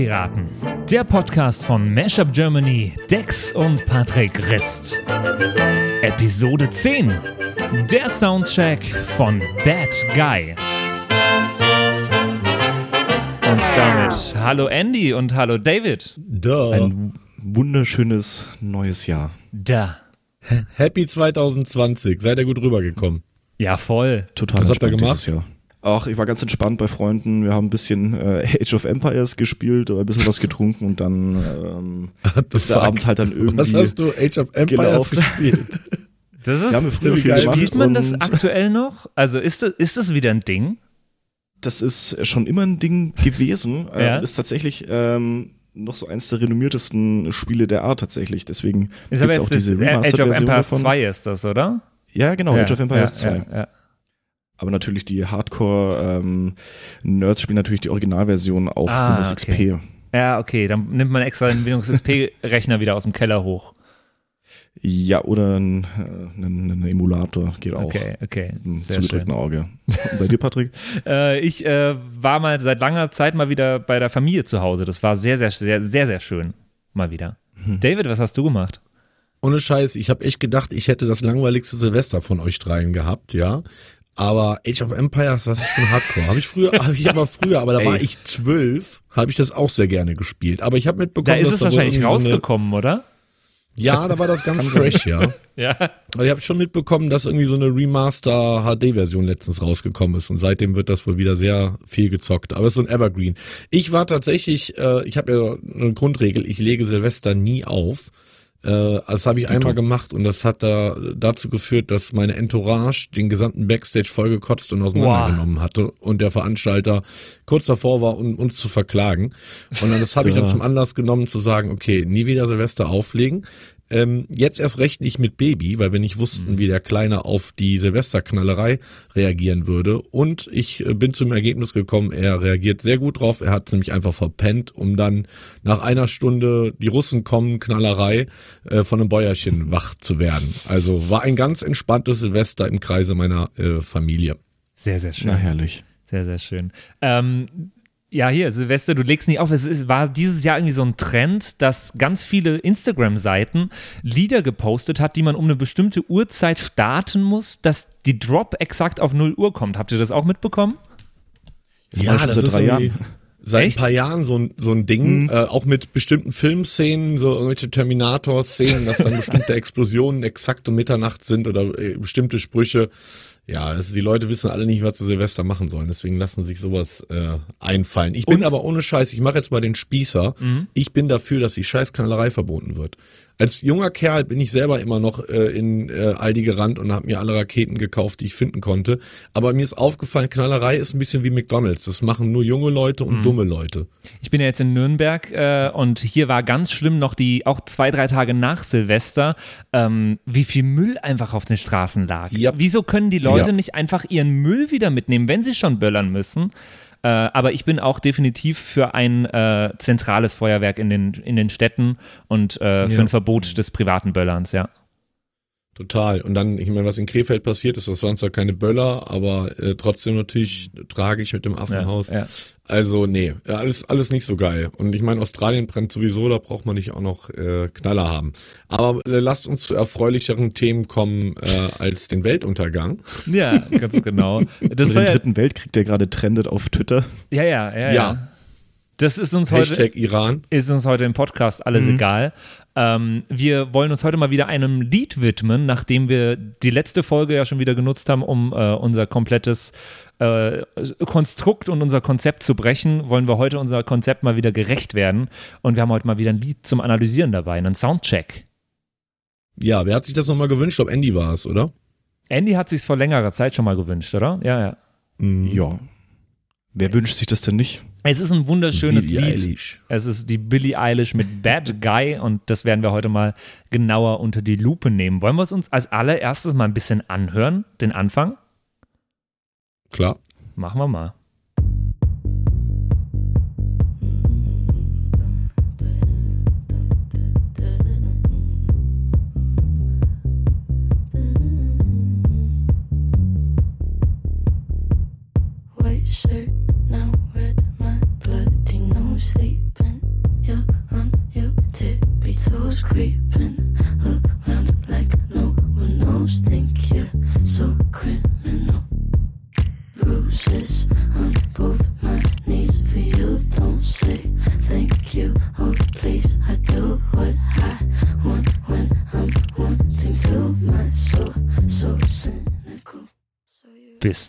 Filmpiraten, der Podcast von Mashup Germany, Dex und Patrick Rist. Episode 10, der Soundcheck von Bad Guy. Und damit hallo Andy und hallo David. Da. Ein wunderschönes neues Jahr. Da. Happy 2020. Seid ihr gut rübergekommen? Ja, voll. Total Was habt ihr gemacht? dieses Jahr. Ach, ich war ganz entspannt bei Freunden. Wir haben ein bisschen äh, Age of Empires gespielt, ein bisschen was getrunken und dann ähm, ist der fuck? Abend halt dann irgendwie. Was hast du Age of Empires gelaufen. gespielt? Das ist, Wir haben früher viel spielt man das aktuell noch? Also ist das, ist das wieder ein Ding? das ist schon immer ein Ding gewesen. Ähm, Ja. Ist tatsächlich ähm, noch so eins der renommiertesten Spiele der Art tatsächlich. Deswegen Ist aber gibt's jetzt auch diese Age of Remastered-Version Empires davon. 2 ist das, oder? Ja, genau, ja, Age of Empires ja, 2. Ja, ja. Aber natürlich die Hardcore-Nerds spielen natürlich die Originalversion auf Ah, Windows okay. XP. Ja, okay, dann nimmt man extra den Windows XP-Rechner wieder aus dem Keller hoch. Ja, oder ein, äh, ein, ein Emulator geht auch. Okay, okay. Einem Sehr schön. zugedrückten Auge. Und bei dir, Patrick? Äh, ich äh, war mal seit langer Zeit mal wieder bei der Familie zu Hause. Das war sehr, sehr, sehr, sehr, sehr schön. Mal wieder. Hm. David, was hast du gemacht? Ohne Scheiß, ich habe echt gedacht, ich hätte das langweiligste Silvester von euch dreien gehabt, ja. Aber Age of Empires, was ist für ein Hardcore? Habe ich früher, habe ich aber früher, aber da Ey. war ich zwölf, habe ich das auch sehr gerne gespielt. Aber ich habe Da mitbekommen, ist dass es da wahrscheinlich irgendwie so eine- rausgekommen, oder? Ja, da war das ganz fresh, ja. Ja. Aber ich habe schon mitbekommen, dass irgendwie so eine Remaster HD-Version letztens rausgekommen ist und seitdem wird das wohl wieder sehr viel gezockt. Aber es ist so ein Evergreen. Ich war tatsächlich, äh, ich habe ja eine Grundregel, ich lege Silvester nie auf. Äh, das habe ich einmal gemacht und das hat da dazu geführt, dass meine Entourage den gesamten Backstage vollgekotzt und auseinandergenommen hatte und der Veranstalter kurz davor war, um uns zu verklagen. Und dann das habe ich dann zum Anlass genommen zu sagen, okay, nie wieder Silvester auflegen. Ähm, jetzt erst recht nicht mit Baby, weil wir nicht wussten, wie der Kleine auf die Silvesterknallerei reagieren würde. Und ich äh, bin zum Ergebnis gekommen, er reagiert sehr gut drauf. Er hat nämlich einfach verpennt, um dann nach einer Stunde die Russen kommen, Knallerei, äh, von einem Bäuerchen wach zu werden. Also war ein ganz entspanntes Silvester im Kreise meiner äh, Familie. Sehr, sehr schön. Na, herrlich. Sehr, sehr schön. Ähm, ja, hier, Silvester, du legst nicht auf. Es ist, war dieses Jahr irgendwie so ein Trend, dass ganz viele Instagram-Seiten Lieder gepostet hat, die man um eine bestimmte Uhrzeit starten muss, dass die Drop exakt auf 0 Uhr kommt. Habt ihr das auch mitbekommen? Das war schon seit drei Jahren. Seit Echt? ein paar Jahren so ein, so ein Ding, äh, auch mit bestimmten Filmszenen, so irgendwelche Terminator-Szenen, dass dann bestimmte Explosionen exakt um Mitternacht sind oder äh, bestimmte Sprüche. Ja, also die Leute wissen alle nicht, was sie Silvester machen sollen, deswegen lassen sich sowas äh, einfallen. Ich bin Und- aber ohne Scheiß, ich mache jetzt mal den Spießer. Ich bin dafür, dass die Scheißknallerei verboten wird. Als junger Kerl bin ich selber immer noch äh, in äh, Aldi gerannt und habe mir alle Raketen gekauft, die ich finden konnte. Aber mir ist aufgefallen, Knallerei ist ein bisschen wie McDonalds. Das machen nur junge Leute und dumme Leute. Ich bin ja jetzt in Nürnberg äh, und hier war ganz schlimm noch die, auch zwei, drei Tage nach Silvester, ähm, wie viel Müll einfach auf den Straßen lag. Ja. Wieso können die Leute Ja. nicht einfach ihren Müll wieder mitnehmen, wenn sie schon böllern müssen? Äh, aber ich bin auch definitiv für ein äh, zentrales Feuerwerk in den, in den Städten und äh, für Ja. ein Verbot des privaten Böllerns, ja. Total. Und dann, ich meine, was in Krefeld passiert ist, das waren zwar keine Böller, aber äh, trotzdem natürlich tragisch mit dem Affenhaus. ja. Also, nee, ja, alles, alles nicht so geil. Und ich meine, Australien brennt sowieso, da braucht man nicht auch noch äh, Knaller haben. Aber äh, lasst uns zu erfreulicheren Themen kommen äh, als den Weltuntergang. Ja, ganz genau. Das Den ja, dritten Weltkrieg, der gerade trendet auf Twitter. ja, ja, ja, ja. Ja. Das ist uns heute. Hashtag Iran. ist uns heute im Podcast alles egal. Ähm, wir wollen uns heute mal wieder einem Lied widmen, nachdem wir die letzte Folge ja schon wieder genutzt haben, um äh, unser komplettes äh, Konstrukt und unser Konzept zu brechen, wollen wir heute unser Konzept mal wieder gerecht werden. Und wir haben heute mal wieder ein Lied zum Analysieren dabei, einen Soundcheck. Ja, wer hat sich das nochmal gewünscht? Ich glaube, Andy war es, oder? Andy hat sich vor längerer Zeit schon mal gewünscht, oder? Ja, ja. Mhm. Ja. Wer wünscht sich das denn nicht? Es ist ein wunderschönes Billie Lied. Eilish. Es ist die Billie Eilish mit Bad Guy und das werden wir heute mal genauer unter die Lupe nehmen. Wollen wir es uns als allererstes mal ein bisschen anhören, den Anfang? Klar. Machen wir mal.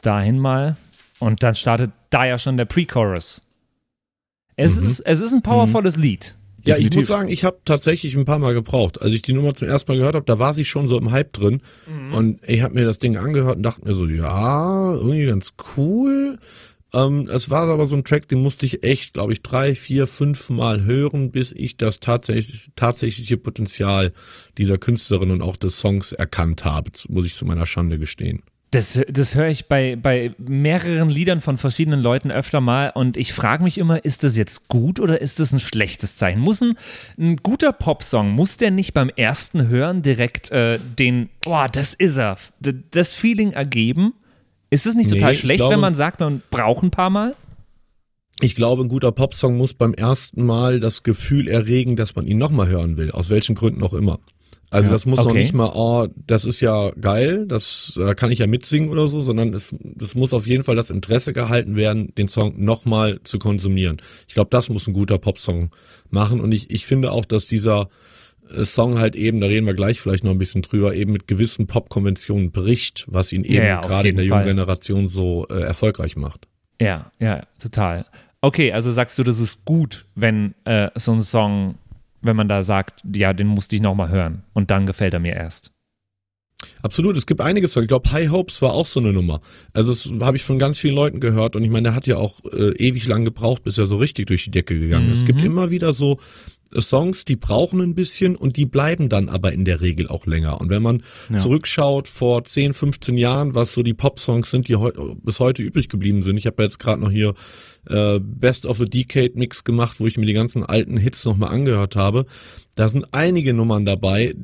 Bis dahin mal. Und dann startet da ja schon der Pre-Chorus. Es, Mhm. ist, es ist ein powervolles Lied. Ja, ich Definitiv. muss sagen, ich habe tatsächlich ein paar Mal gebraucht. Als ich die Nummer zum ersten Mal gehört habe, da war sie schon so im Hype drin. Und ich habe mir das Ding angehört und dachte mir so, ja, irgendwie ganz cool. Ähm, es war aber so ein Track, den musste ich echt, glaube ich, drei, vier, fünf Mal hören, bis ich das tatsächlich, tatsächliche Potenzial dieser Künstlerin und auch des Songs erkannt habe, muss ich zu meiner Schande gestehen. Das, das höre ich bei, bei mehreren Liedern von verschiedenen Leuten öfter mal und ich frage mich immer, ist das jetzt gut oder ist das ein schlechtes Zeichen? Muss ein, ein guter Popsong, muss der nicht beim ersten Hören direkt äh, den, boah, das ist er, das Feeling ergeben? Ist es nicht Nee, total ich schlecht, glaube- wenn man sagt, man braucht ein paar Mal? Ich glaube, ein guter Popsong muss beim ersten Mal das Gefühl erregen, dass man ihn nochmal hören will, aus welchen Gründen auch immer. Also Ja, das muss okay. nicht mal, oh, das ist ja geil, das da kann ich ja mitsingen oder so, sondern es, es muss auf jeden Fall das Interesse gehalten werden, den Song nochmal zu konsumieren. Ich glaube, das muss ein guter Popsong machen und ich, ich finde auch, dass dieser äh, Song halt eben, da reden wir gleich vielleicht noch ein bisschen drüber, eben mit gewissen Popkonventionen bricht, was ihn eben Ja, gerade in der jungen. Generation so äh, erfolgreich macht. Ja, ja, total. Okay, also sagst du, das ist gut, wenn äh, so ein Song, wenn man da sagt, ja, den musste ich nochmal hören und dann gefällt er mir erst. Absolut, es gibt einige Songs. Ich glaube, High Hopes war auch so eine Nummer. Also das habe ich von ganz vielen Leuten gehört und ich meine, der hat ja auch äh, ewig lang gebraucht, bis er so richtig durch die Decke gegangen ist. Es gibt Mhm. immer wieder so äh, Songs, die brauchen ein bisschen und die bleiben dann aber in der Regel auch länger. Und wenn man Ja. zurückschaut vor 10, 15 Jahren, was so die Pop-Songs sind, die heu bis heute übrig geblieben sind. Ich habe ja jetzt gerade noch hier äh, Best of a Decade Mix gemacht, wo ich mir die ganzen alten Hits nochmal angehört habe. Da sind einige Nummern dabei,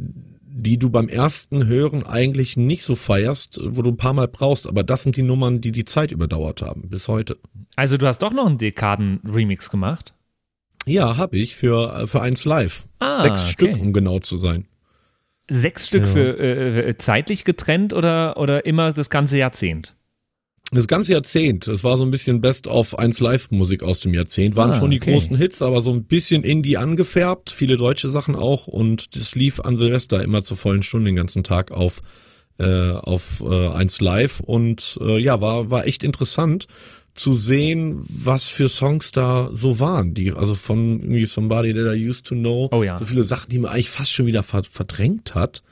die du beim ersten Hören eigentlich nicht so feierst, wo du ein paar Mal brauchst. Aber das sind die Nummern, die die Zeit überdauert haben, bis heute. Also du hast doch noch einen Dekaden-Remix gemacht? Ja, habe ich für, äh, für eins live. Ah, Sechs okay. Stück, um genau zu sein. Sechs Stück Ja. für äh, zeitlich getrennt oder, oder immer das ganze Jahrzehnt? Das ganze Jahrzehnt, das war so ein bisschen Best of 1 Live Musik aus dem Jahrzehnt. Waren Ah, schon die okay. großen Hits, aber so ein bisschen Indie angefärbt, viele deutsche Sachen auch und das lief an Silvester immer zur vollen Stunde den ganzen Tag auf äh, auf äh, 1 Live und äh, ja, war war echt interessant zu sehen, was für Songs da so waren, die also von irgendwie Somebody That I Used to Know, Oh ja. so viele Sachen, die man eigentlich fast schon wieder ver verdrängt hat.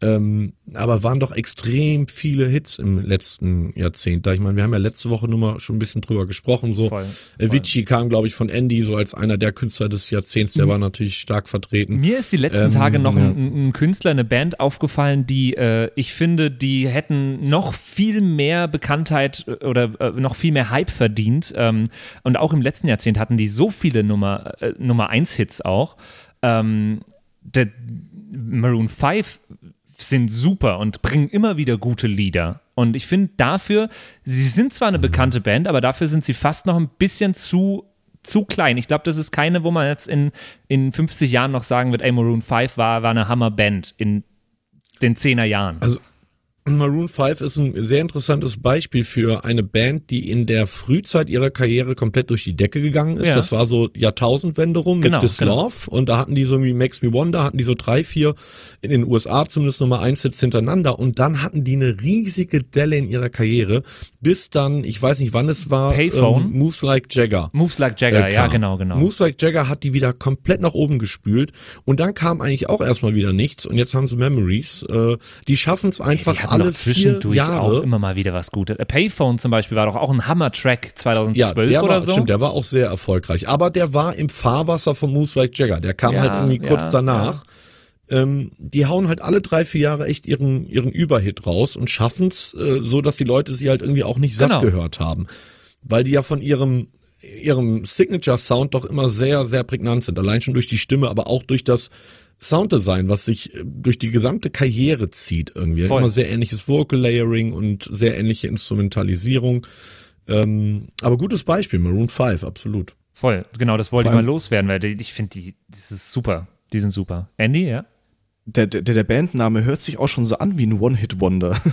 Ähm, aber waren doch extrem viele Hits im letzten Jahrzehnt. Da ich meine, wir haben ja letzte Woche nur mal schon ein bisschen drüber gesprochen. So, Voll, Avicii kam, glaube ich, von Andy so als einer der Künstler des Jahrzehnts. Der war natürlich stark vertreten. Mir ist die letzten Ähm, Tage noch ja. ein, ein Künstler, eine Band aufgefallen, die äh, ich finde, die hätten noch viel mehr Bekanntheit äh, oder äh, noch viel mehr Hype verdient. Ähm, und auch im letzten Jahrzehnt hatten die so viele Nummer, äh, Nummer 1 Hits auch. Ähm, der Maroon 5 sind super und bringen immer wieder gute Lieder. Und ich finde dafür, sie sind zwar eine bekannte Band, aber dafür sind sie fast noch ein bisschen zu, zu klein. Ich glaube, das ist keine, wo man jetzt in, in 50 Jahren noch sagen wird, ey, Maroon 5 war, war eine Hammerband in den 10er Jahren. Also Maroon 5 ist ein sehr interessantes Beispiel für eine Band, die in der Frühzeit ihrer Karriere komplett durch die Decke gegangen ist. Ja. Das war so Jahrtausendwende rum Genau, mit This genau. Love und da hatten die so irgendwie Makes Me Wonder, hatten die so drei, vier in den USA zumindest Nummer eins Hits hintereinander und dann hatten die eine riesige Delle in ihrer Karriere, bis dann, ich weiß nicht wann es war, ähm, Moves Like Jagger. Moves Like Jagger, äh, ja, genau, genau. Moves Like Jagger hat die wieder komplett nach oben gespült und dann kam eigentlich auch erstmal wieder nichts und jetzt haben sie Memories. Äh, die schaffen es einfach hatten alle zwischendurch vier Jahre. auch immer mal wieder was Gutes. A Payphone zum Beispiel war doch auch ein Hammer-Track 2012 ja, der oder war, so. stimmt, der war auch sehr erfolgreich. Aber der war im Fahrwasser von Moves Like Jagger. Der kam Ja, halt irgendwie kurz ja, danach. Ähm, die hauen halt alle drei, vier Jahre echt ihren, ihren Überhit raus und schaffen es äh, so, dass die Leute sie halt irgendwie auch nicht satt Genau. gehört haben. Weil die ja von ihrem, ihrem Signature-Sound doch immer sehr, sehr prägnant sind. Allein schon durch die Stimme, aber auch durch das Sounddesign, was sich äh, durch die gesamte Karriere zieht irgendwie. Voll. Immer sehr ähnliches Vocal Layering und sehr ähnliche Instrumentalisierung. Ähm, aber gutes Beispiel, Maroon 5, absolut. Voll, genau, das wollte ich mal loswerden, weil ich finde, die, das ist super. Die sind super. Andy, ja? der, der, der Bandname hört sich auch schon so an wie ein One-Hit-Wonder.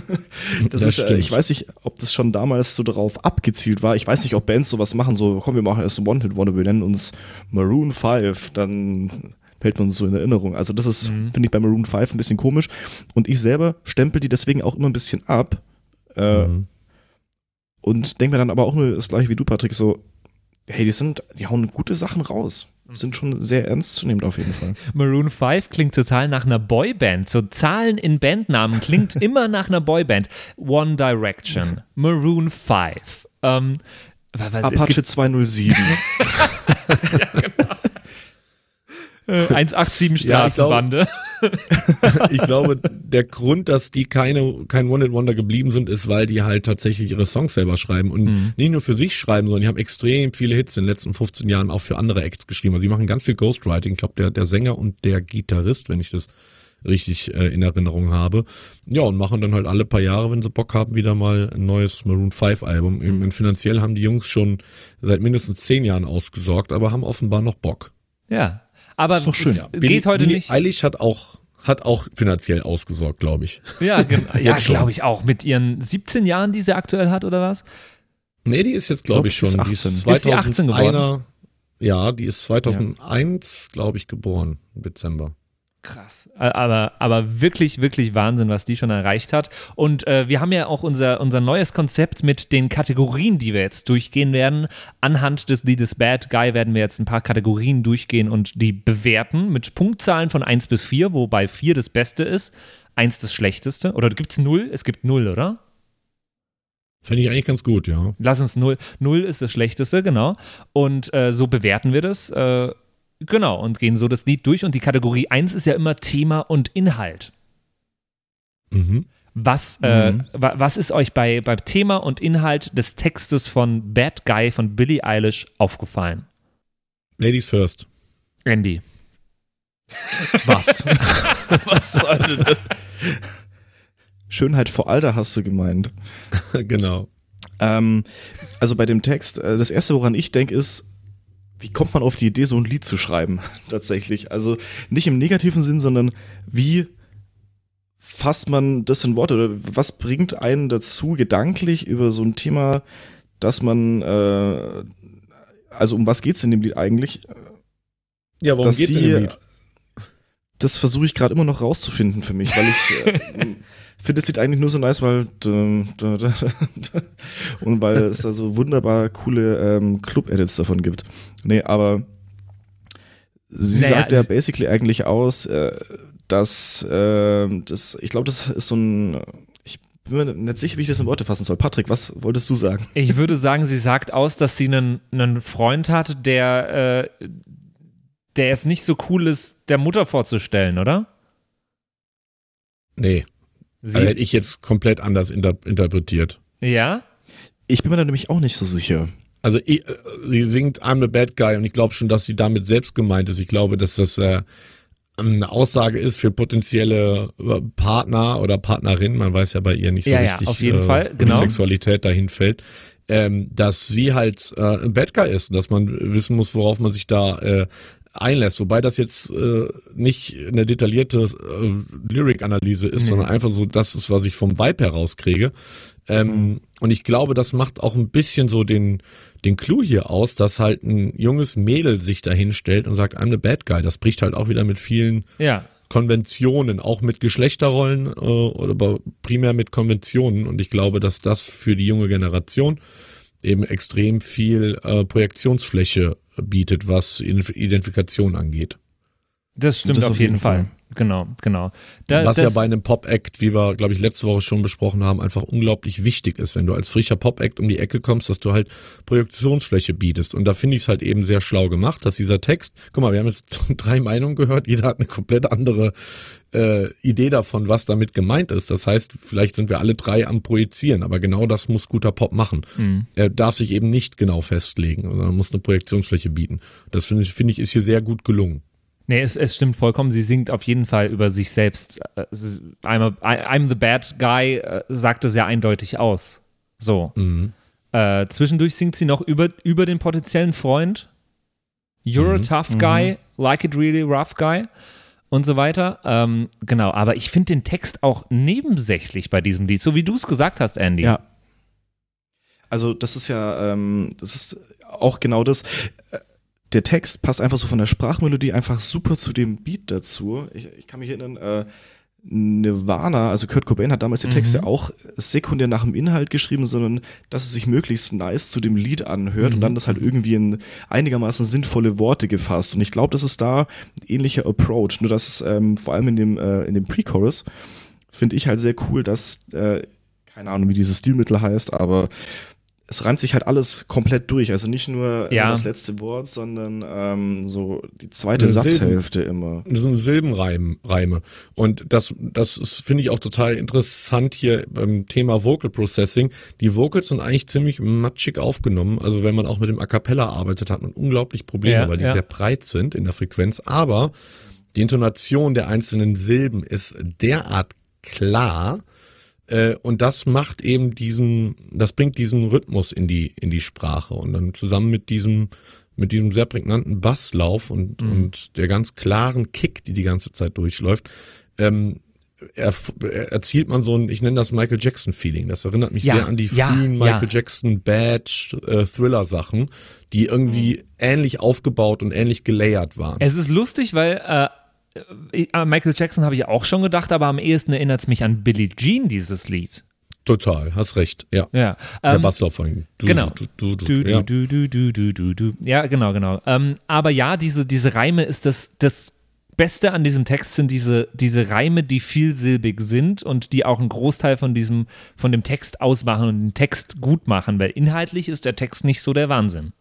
Das, Das ist, äh, stimmt. ich weiß nicht, ob das schon damals so darauf abgezielt war. Ich weiß nicht, ob Bands sowas machen, so, komm, wir machen erst ein One-Hit-Wonder, wir nennen uns Maroon 5, dann hält man uns so in Erinnerung. Also das ist, finde ich, bei Maroon 5 ein bisschen komisch. Und ich selber stempel die deswegen auch immer ein bisschen ab. Äh, Mhm. Und denke mir dann aber auch nur das gleiche wie du, Patrick, so, hey, die sind, die hauen gute Sachen raus. Sind schon sehr ernstzunehmend auf jeden Fall. Maroon 5 klingt total nach einer Boyband. So Zahlen in Bandnamen klingt immer nach einer Boyband. One Direction, Maroon 5. Ähm, Apache gibt 207. äh, 187 Ja, ich Straßenbande. ich glaube, der Grund, dass die keine, kein One-Hit-Wonder geblieben sind, ist, weil die halt tatsächlich ihre Songs selber schreiben und Mhm. nicht nur für sich schreiben, sondern die haben extrem viele Hits in den letzten 15 Jahren auch für andere Acts geschrieben. Also sie machen ganz viel Ghostwriting. Ich glaube, der, der Sänger und der Gitarrist, wenn ich das richtig äh, in Erinnerung habe. Ja, und machen dann halt alle paar Jahre, wenn sie Bock haben, wieder mal ein neues Maroon 5 Album. Mhm. Und finanziell haben die Jungs schon seit mindestens zehn Jahren ausgesorgt, aber haben offenbar noch Bock. Ja. Aber Ist doch schön. es Ja. geht heute Billie nicht. Eilish hat auch, hat auch finanziell ausgesorgt, glaube ich. Ja, genau. ja glaube ich auch. Mit ihren 17 Jahren, die sie aktuell hat, oder was? Nee, die ist jetzt, glaube Glaub, ich, ist schon. 18. Die ist Ist die 18 geworden? 2001er Ja, die ist 2001, glaube ich, geboren, im Dezember. Krass. Aber, aber wirklich, wirklich Wahnsinn, was die schon erreicht hat. Und äh, wir haben ja auch unser, unser neues Konzept mit den Kategorien, die wir jetzt durchgehen werden. Anhand des Liedes Bad Guy werden wir jetzt ein paar Kategorien durchgehen und die bewerten mit Punktzahlen von 1 bis 4, wobei 4 das Beste ist, 1 das Schlechteste. Oder gibt es 0? Es gibt 0, oder? Finde ich eigentlich ganz gut, ja. Lass uns 0. 0 ist das Schlechteste, genau. Und äh, so bewerten wir das. Äh, genau, und gehen so das Lied durch. Und die Kategorie 1 ist ja immer Thema und Inhalt. Mhm. Was, äh, Mhm. wa was ist euch bei, beim Thema und Inhalt des Textes von Bad Guy von Billie Eilish aufgefallen? Ladies first. Andy. Was? Was soll denn das? Schönheit vor Alter hast du gemeint. genau. Ähm, also bei dem Text, äh, das erste, woran ich denke, ist, wie kommt man auf die Idee, so ein Lied zu schreiben? Tatsächlich. Also nicht im negativen Sinn, sondern wie fasst man das in Worte oder was bringt einen dazu, gedanklich über so ein Thema, dass man, äh, also um was geht's in dem Lied eigentlich? Ja, worum geht's sie, in dem Lied? Das versuche ich gerade immer noch rauszufinden für mich, weil ich äh, finde das Lied eigentlich nur so nice, weil da, und weil es da so wunderbar coole ähm, Club-Edits davon gibt. Nee, aber sie Naja, sagt ja es- basically eigentlich aus, äh, dass äh, das, ich glaube, das ist so ein, ich bin mir nicht sicher, wie ich das in Worte fassen soll. Patrick, was wolltest du sagen? Ich würde sagen, sie sagt aus, dass sie einen, einen Freund hat, der, äh, der jetzt nicht so cool ist, der Mutter vorzustellen, oder? Nee, Sie, also hätte ich jetzt komplett anders inter interpretiert. ja? Ich bin mir da nämlich auch nicht so sicher. Also ich, äh, sie singt I'm a bad guy und ich glaube schon, dass sie damit selbst gemeint ist. Ich glaube, dass das äh, eine Aussage ist für potenzielle äh, Partner oder Partnerin. Man weiß ja bei ihr nicht so Ja, ja, richtig, auf jeden äh, Fall, genau. die Sexualität dahin fällt. Ähm, dass sie halt äh, ein Bad Guy ist und dass man wissen muss, worauf man sich da äh, einlässt. Wobei das jetzt äh, nicht eine detaillierte äh, Lyric-Analyse ist, Nee. sondern einfach so das ist, was ich vom Vibe herauskriege. Ähm, Und ich glaube, das macht auch ein bisschen so den, den Clou hier aus, dass halt ein junges Mädel sich dahin stellt und sagt, I'm the bad guy. Das bricht halt auch wieder mit vielen Ja. Konventionen, auch mit Geschlechterrollen äh, oder primär mit Konventionen. Und ich glaube, dass das für die junge Generation eben extrem viel äh, Projektionsfläche bietet, was Identif- Identifikation angeht. Das stimmt Das auf, auf jeden jeden Fall. Fall. Genau, genau. Da, was ja bei einem Pop-Act, wie wir, glaube ich, letzte Woche schon besprochen haben, einfach unglaublich wichtig ist, wenn du als frischer Pop-Act um die Ecke kommst, dass du halt Projektionsfläche bietest. Und da finde ich es halt eben sehr schlau gemacht, dass dieser Text, guck mal, wir haben jetzt drei Meinungen gehört, jeder hat eine komplett andere äh, Idee davon, was damit gemeint ist. Das heißt, vielleicht sind wir alle drei am Projizieren, aber genau das muss guter Pop machen. Mhm. Er darf sich eben nicht genau festlegen, sondern muss eine Projektionsfläche bieten. Das finde ich, finde ich, ist hier sehr gut gelungen. Nee, es, es stimmt vollkommen. Sie singt auf jeden Fall über sich selbst. Äh, I'm, a, I'm the bad guy, äh, sagt es ja eindeutig aus. So. Mhm. Äh, zwischendurch singt sie noch über, über den potenziellen Freund. You're a tough guy, like it really rough guy und so weiter. Ähm, genau, aber ich finde den Text auch nebensächlich bei diesem Lied, so wie du es gesagt hast, Andy. Ja. Also das ist ja, ähm, das ist auch genau das. Äh, Der Text passt einfach so von der Sprachmelodie einfach super zu dem Beat dazu. Ich, ich kann mich erinnern, äh, Nirvana, also Kurt Cobain hat damals die Texte auch sekundär nach dem Inhalt geschrieben, sondern dass es sich möglichst nice zu dem Lied anhört und dann das halt irgendwie in einigermaßen sinnvolle Worte gefasst. Und ich glaube, das ist da ein ähnlicher Approach. Nur dass es ähm, vor allem in dem, äh, in dem Pre-Chorus finde ich halt sehr cool, dass, äh, keine Ahnung, wie dieses Stilmittel heißt, aber es reimt sich halt alles komplett durch. Also nicht nur Ja. äh, das letzte Wort, sondern ähm, so die zweite Satzhälfte immer. Das sind Silbenreime. Reime. Und das, das ist, finde ich auch total interessant hier beim Thema Vocal Processing. Die Vocals sind eigentlich ziemlich matschig aufgenommen. Also wenn man auch mit dem A Cappella arbeitet, hat man unglaublich Probleme, Ja, weil die ja. sehr breit sind in der Frequenz. Aber die Intonation der einzelnen Silben ist derart klar, und das macht eben diesen, das bringt diesen Rhythmus in die, in die Sprache. Und dann zusammen mit diesem, mit diesem sehr prägnanten Basslauf und, und der ganz klaren Kick, die die ganze Zeit durchläuft, ähm, erf- er- erzielt man so ein, ich nenne das Michael Jackson Feeling. Das erinnert mich Ja, sehr an die ja, frühen ja. Michael Jackson Bad äh, Thriller Sachen, die irgendwie ähnlich aufgebaut und ähnlich gelayert waren. Es ist lustig, weil äh, äh, Michael Jackson habe ich auch schon gedacht, aber am ehesten erinnert es mich an Billie Jean, dieses Lied. Total, hast recht. Ja. Ja. der Ähm, von ihm. Du, genau. Du, du, du, Du, du, ja. du, du, du, du, du, du. Ja, genau, genau. Ähm, aber ja, diese, diese Reime ist das, das Beste an diesem Text sind diese, diese Reime, die vielsilbig sind und die auch einen Großteil von diesem, von dem Text ausmachen und den Text gut machen, weil inhaltlich ist der Text nicht so der Wahnsinn.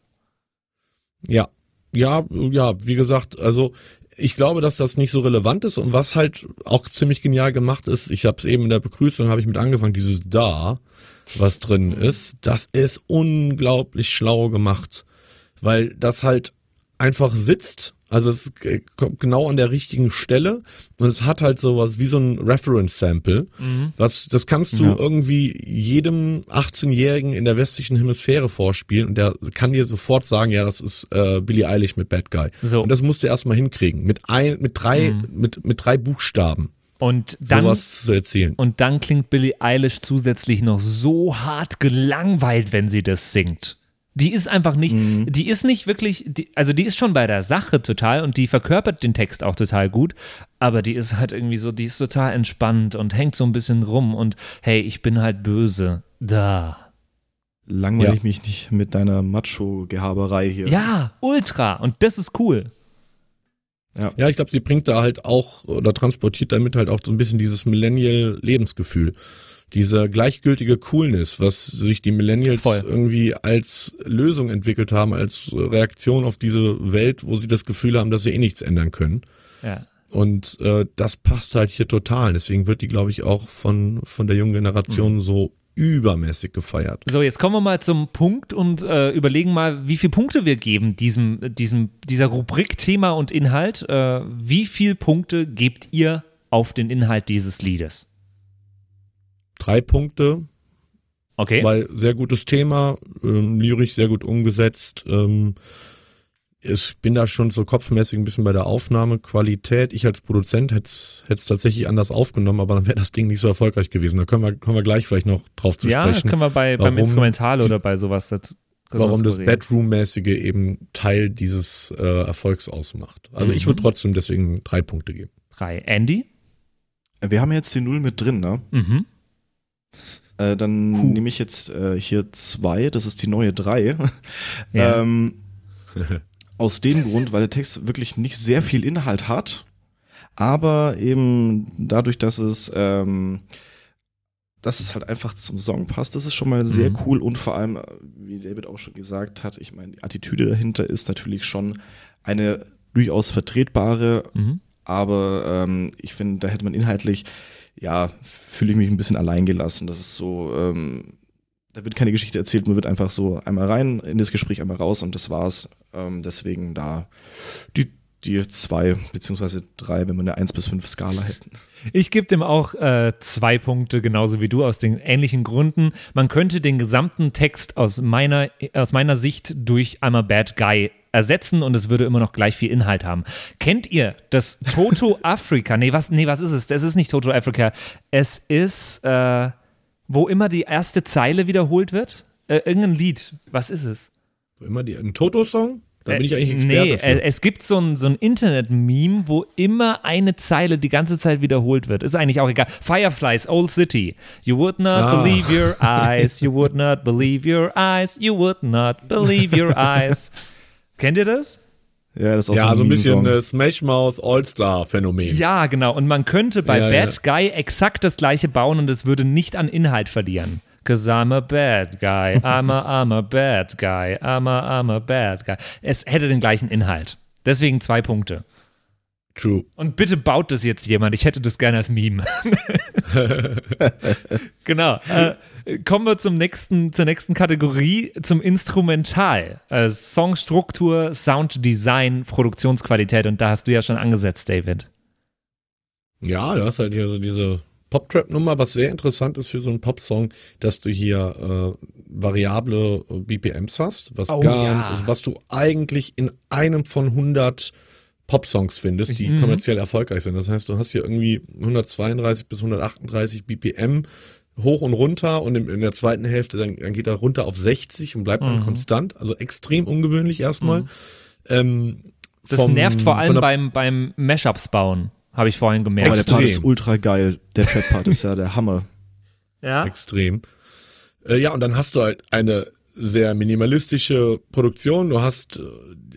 Ja, ja, ja, wie gesagt, also ich glaube, dass das nicht so relevant ist und was halt auch ziemlich genial gemacht ist, ich habe es eben in der Begrüßung, habe ich mit angefangen, dieses da, was drin ist, das ist unglaublich schlau gemacht, weil das halt einfach sitzt, also es kommt genau an der richtigen Stelle und es hat halt sowas wie so ein Reference-Sample, was, das kannst du Ja. irgendwie jedem 18-Jährigen in der westlichen Hemisphäre vorspielen und der kann dir sofort sagen, ja, das ist äh, Billie Eilish mit Bad Guy. So. Und das musst du erstmal hinkriegen. Mit ein, mit drei, mit, mit drei Buchstaben Und dann, sowas zu erzählen. und dann klingt Billie Eilish zusätzlich noch so hart gelangweilt, wenn sie das singt. Die ist einfach nicht, die ist nicht wirklich, die, also die ist schon bei der Sache total und die verkörpert den Text auch total gut, aber die ist halt irgendwie so, die ist total entspannt und hängt so ein bisschen rum und hey, ich bin halt böse. Da. Langweile Ja. ich mich nicht mit deiner Macho-Gehaberei hier. Ja, ultra. Und das ist cool. Ja, ich glaube, sie bringt da halt auch oder transportiert damit halt auch so ein bisschen dieses Millennial-Lebensgefühl. Diese gleichgültige Coolness, was sich die Millennials Voll. irgendwie als Lösung entwickelt haben, als Reaktion auf diese Welt, wo sie das Gefühl haben, dass sie eh nichts ändern können. Ja. Und äh, das passt halt hier total. Deswegen wird die, glaube ich, auch von, von der jungen Generation so übermäßig gefeiert. So, jetzt kommen wir mal zum Punkt und äh, überlegen mal, wie viele Punkte wir geben diesem, diesem, dieser Rubrik Thema und Inhalt. Äh, wie viele Punkte gebt ihr auf den Inhalt dieses Liedes? Drei Punkte, Okay. weil sehr gutes Thema, ähm, lyrisch sehr gut umgesetzt. Ähm, ich bin da schon so kopfmäßig ein bisschen bei der Aufnahmequalität. Ich als Produzent hätte es tatsächlich anders aufgenommen, aber dann wäre das Ding nicht so erfolgreich gewesen. Da können wir, kommen wir gleich vielleicht noch drauf zu ja, sprechen, können wir bei, beim Instrumental oder bei sowas dazu. warum das. Bedroom-mäßige eben Teil dieses äh, Erfolgs ausmacht. Also ich Mhm. würde trotzdem deswegen drei Punkte geben. Drei. Andy? Wir haben jetzt die Null mit drin, ne? Mhm. Äh, dann Puh. nehme ich jetzt äh, hier zwei, das ist die neue drei. Ja. ähm, aus dem Grund, weil der Text wirklich nicht sehr viel Inhalt hat, aber eben dadurch, dass es, ähm, dass es halt einfach zum Song passt, das ist schon mal sehr Mhm. cool und vor allem, äh, wie David auch schon gesagt hat, ich meine, die Attitüde dahinter ist natürlich schon eine durchaus vertretbare, Mhm. aber ähm, ich finde, da hätte man inhaltlich, ja, fühle ich mich ein bisschen allein gelassen. Das ist so, ähm, da wird keine Geschichte erzählt, man wird einfach so einmal rein in das Gespräch, einmal raus und das war's. Ähm, deswegen da die, die zwei beziehungsweise drei, wenn wir eine 1 bis 5 Skala hätten. Ich gebe dem auch äh, zwei Punkte, genauso wie du, aus den ähnlichen Gründen. Man könnte den gesamten Text aus meiner, aus meiner Sicht durch einmal Bad Guy ersetzen und es würde immer noch gleich viel Inhalt haben. Kennt ihr das Toto Africa? Nee, was, nee, was ist es? Es ist nicht Toto Africa. Es ist, äh, wo immer die erste Zeile wiederholt wird. Äh, irgendein Lied. Was ist es? Immer die, ein Toto-Song? Da bin ich eigentlich Äh, Experte Nee, für. äh, es gibt so ein, so ein Internet-Meme, wo immer eine Zeile die ganze Zeit wiederholt wird. Ist eigentlich auch egal. Fireflies, Old City. You would not Ah. believe your eyes. You would not believe your eyes. You would not believe your eyes. Kennt ihr das? Ja, das ist auch ja, so so ein bisschen äh, Smash Mouth All-Star-Phänomen. Ja, genau. Und man könnte bei Ja, ja. Bad Guy exakt das gleiche bauen und es würde nicht an Inhalt verlieren. Cause I'm a bad guy, I'm a, I'm a bad guy, I'm a, I'm a bad guy. Es hätte den gleichen Inhalt. Deswegen zwei Punkte. True. Und bitte baut das jetzt jemand. Ich hätte das gerne als Meme. genau. Äh, kommen wir zum nächsten, zur nächsten Kategorie, zum Instrumental. Äh, Songstruktur, Sounddesign, Produktionsqualität. Und da hast du ja schon angesetzt, David. Ja, du hast halt hier so diese Pop-Trap-Nummer, was sehr interessant ist für so einen Pop-Song, dass du hier äh, variable BPMs hast, was Oh, ganz, ja. also was du eigentlich in einem von 100 Pop-Songs findest, die Mhm. kommerziell erfolgreich sind. Das heißt, du hast hier irgendwie 132 bis 138 BPM hoch und runter und in, in der zweiten Hälfte dann, dann geht er runter auf 60 und bleibt dann Mhm. konstant. Also extrem ungewöhnlich erstmal. Mhm. Ähm, Das vom- nervt vor allem beim, beim Mashups bauen, habe ich vorhin Aber gemerkt. der Part ist ultra geil. Der Trap-Part ist ja der Hammer. Ja? Extrem. Äh, ja, und dann hast du halt eine sehr minimalistische Produktion. Du hast äh,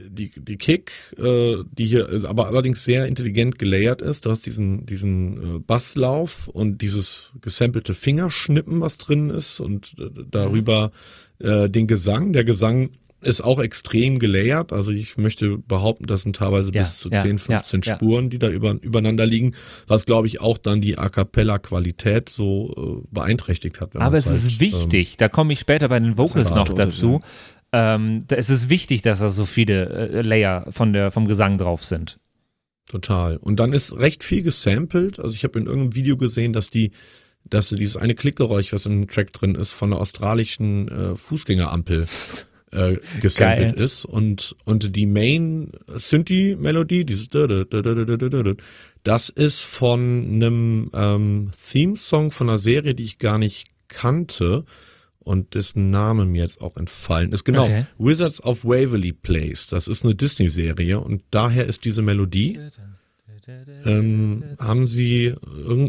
die, die Kick, äh, die hier ist aber allerdings sehr intelligent gelayert ist. Du hast diesen, diesen äh, Basslauf und dieses gesampelte Fingerschnippen, was drin ist und darüber den Gesang. Der Gesang ist auch extrem gelayert. Also ich möchte behaupten, das sind teilweise Ja, bis zu ja, 10, 15 ja. Spuren, die da über, übereinander liegen, was glaube ich auch dann die A Cappella-Qualität so äh, beeinträchtigt hat. wenn Aber es ist halt, wichtig, da komme ich später bei den Vocals noch dazu. Ähm, da- es ist wichtig, dass da so viele äh, Layer von der, vom Gesang drauf sind. Ähm, total. Und dann ist recht viel gesampelt. Also ich habe in irgendeinem Video gesehen, dass die dass dieses eine Klickgeräusch, was im Track drin ist, von der australischen äh, Fußgängerampel äh, gesampelt Geil. ist und und die Main Synthi Melodie dieses das ist von einem ähm, Theme Song von einer Serie, die ich gar nicht kannte und dessen Name mir jetzt auch entfallen ist. Genau, Okay. Wizards of Waverly Place. Das ist eine Disney Serie und daher ist diese Melodie. Ähm, haben sie in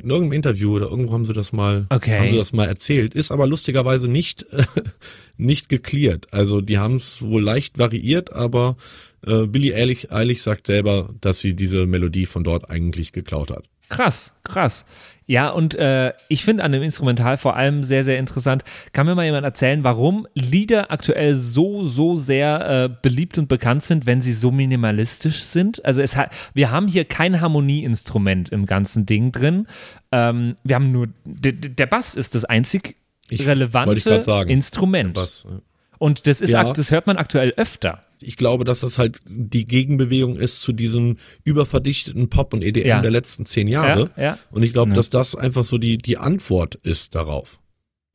irgendeinem Interview oder irgendwo haben sie das mal, Okay. haben sie das mal erzählt, ist aber lustigerweise nicht, nicht geklärt. Also die haben es wohl leicht variiert, aber äh, Billie Eilish, Eilish sagt selber, dass sie diese Melodie von dort eigentlich geklaut hat. Krass, krass. Ja, und äh, ich finde an dem Instrumental vor allem sehr, sehr interessant. Kann mir mal jemand erzählen, warum Lieder aktuell so, so sehr äh, beliebt und bekannt sind, wenn sie so minimalistisch sind? Also es hat, wir haben hier kein Harmonieinstrument im ganzen Ding drin. Ähm, wir haben nur, der Bass ist das einzig Ich- relevante sagen. Instrument. Was, äh, Und das ist, Ja. das hört man aktuell öfter. ich glaube, dass das halt die Gegenbewegung ist zu diesem überverdichteten Pop und EDM Ja. der letzten zehn Jahre. Ja, ja. Und ich glaube, Ja. dass das einfach so die, die Antwort ist darauf.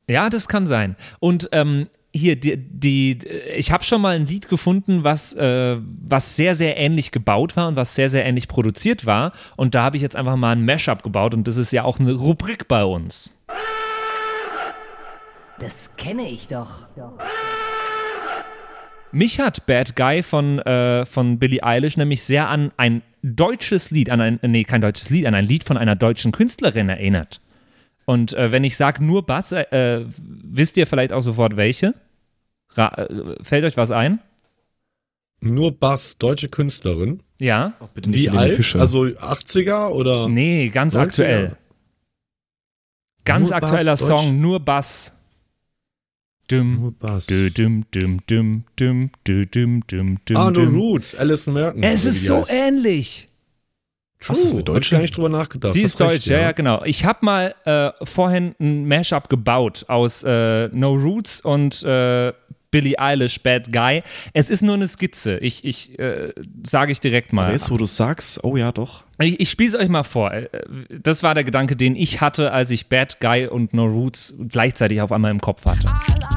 Ja, das kann sein. Und ähm, hier, die, die, ich habe schon mal ein Lied gefunden, was, äh, was sehr, sehr ähnlich gebaut war und was sehr, sehr ähnlich produziert war. Und da habe ich jetzt einfach mal ein Mashup gebaut und das ist ja auch eine Rubrik bei uns. Das kenne ich doch. Mich hat Bad Guy von, äh, von Billie Eilish nämlich sehr an ein deutsches Lied, an ein, nee, kein deutsches Lied, an ein Lied von einer deutschen Künstlerin erinnert. Und äh, wenn ich sage nur Bass, äh, äh, wisst ihr vielleicht auch sofort welche? Ra äh, fällt euch was ein? Nur Bass, deutsche Künstlerin. Ja? Bitte nicht Wie alt? Fischer. Also 80er oder? Nee, ganz 90er? aktuell. Ganz Nur Bass, aktueller Deutsch? Song, nur Bass. Düm, Nur Bass. dü, düm, düm, düm, düm, dü, düm, düm, düm, Ah, No düm. Roots, Alison Merton. Es ist so heißt. ähnlich. True. Ist eine Hab ich Deutsche? gar nicht drüber nachgedacht. Die ist deutsch, recht, ja, ja, genau. Ich habe mal äh, vorhin ein Mashup gebaut aus äh, No Roots und äh, Billie Eilish, Bad Guy. Es ist nur eine Skizze. Ich, ich äh, sage ich direkt mal. Aber jetzt, wo du sagst, oh ja, doch. Ich, ich spiele es euch mal vor. Äh, Das war der Gedanke, den ich hatte, als ich Bad Guy und No Roots gleichzeitig auf einmal im Kopf hatte. I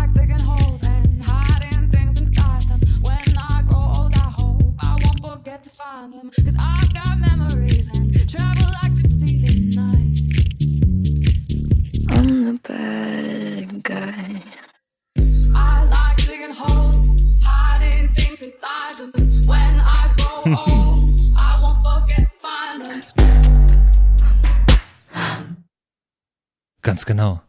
a bad guy. Ganz genau.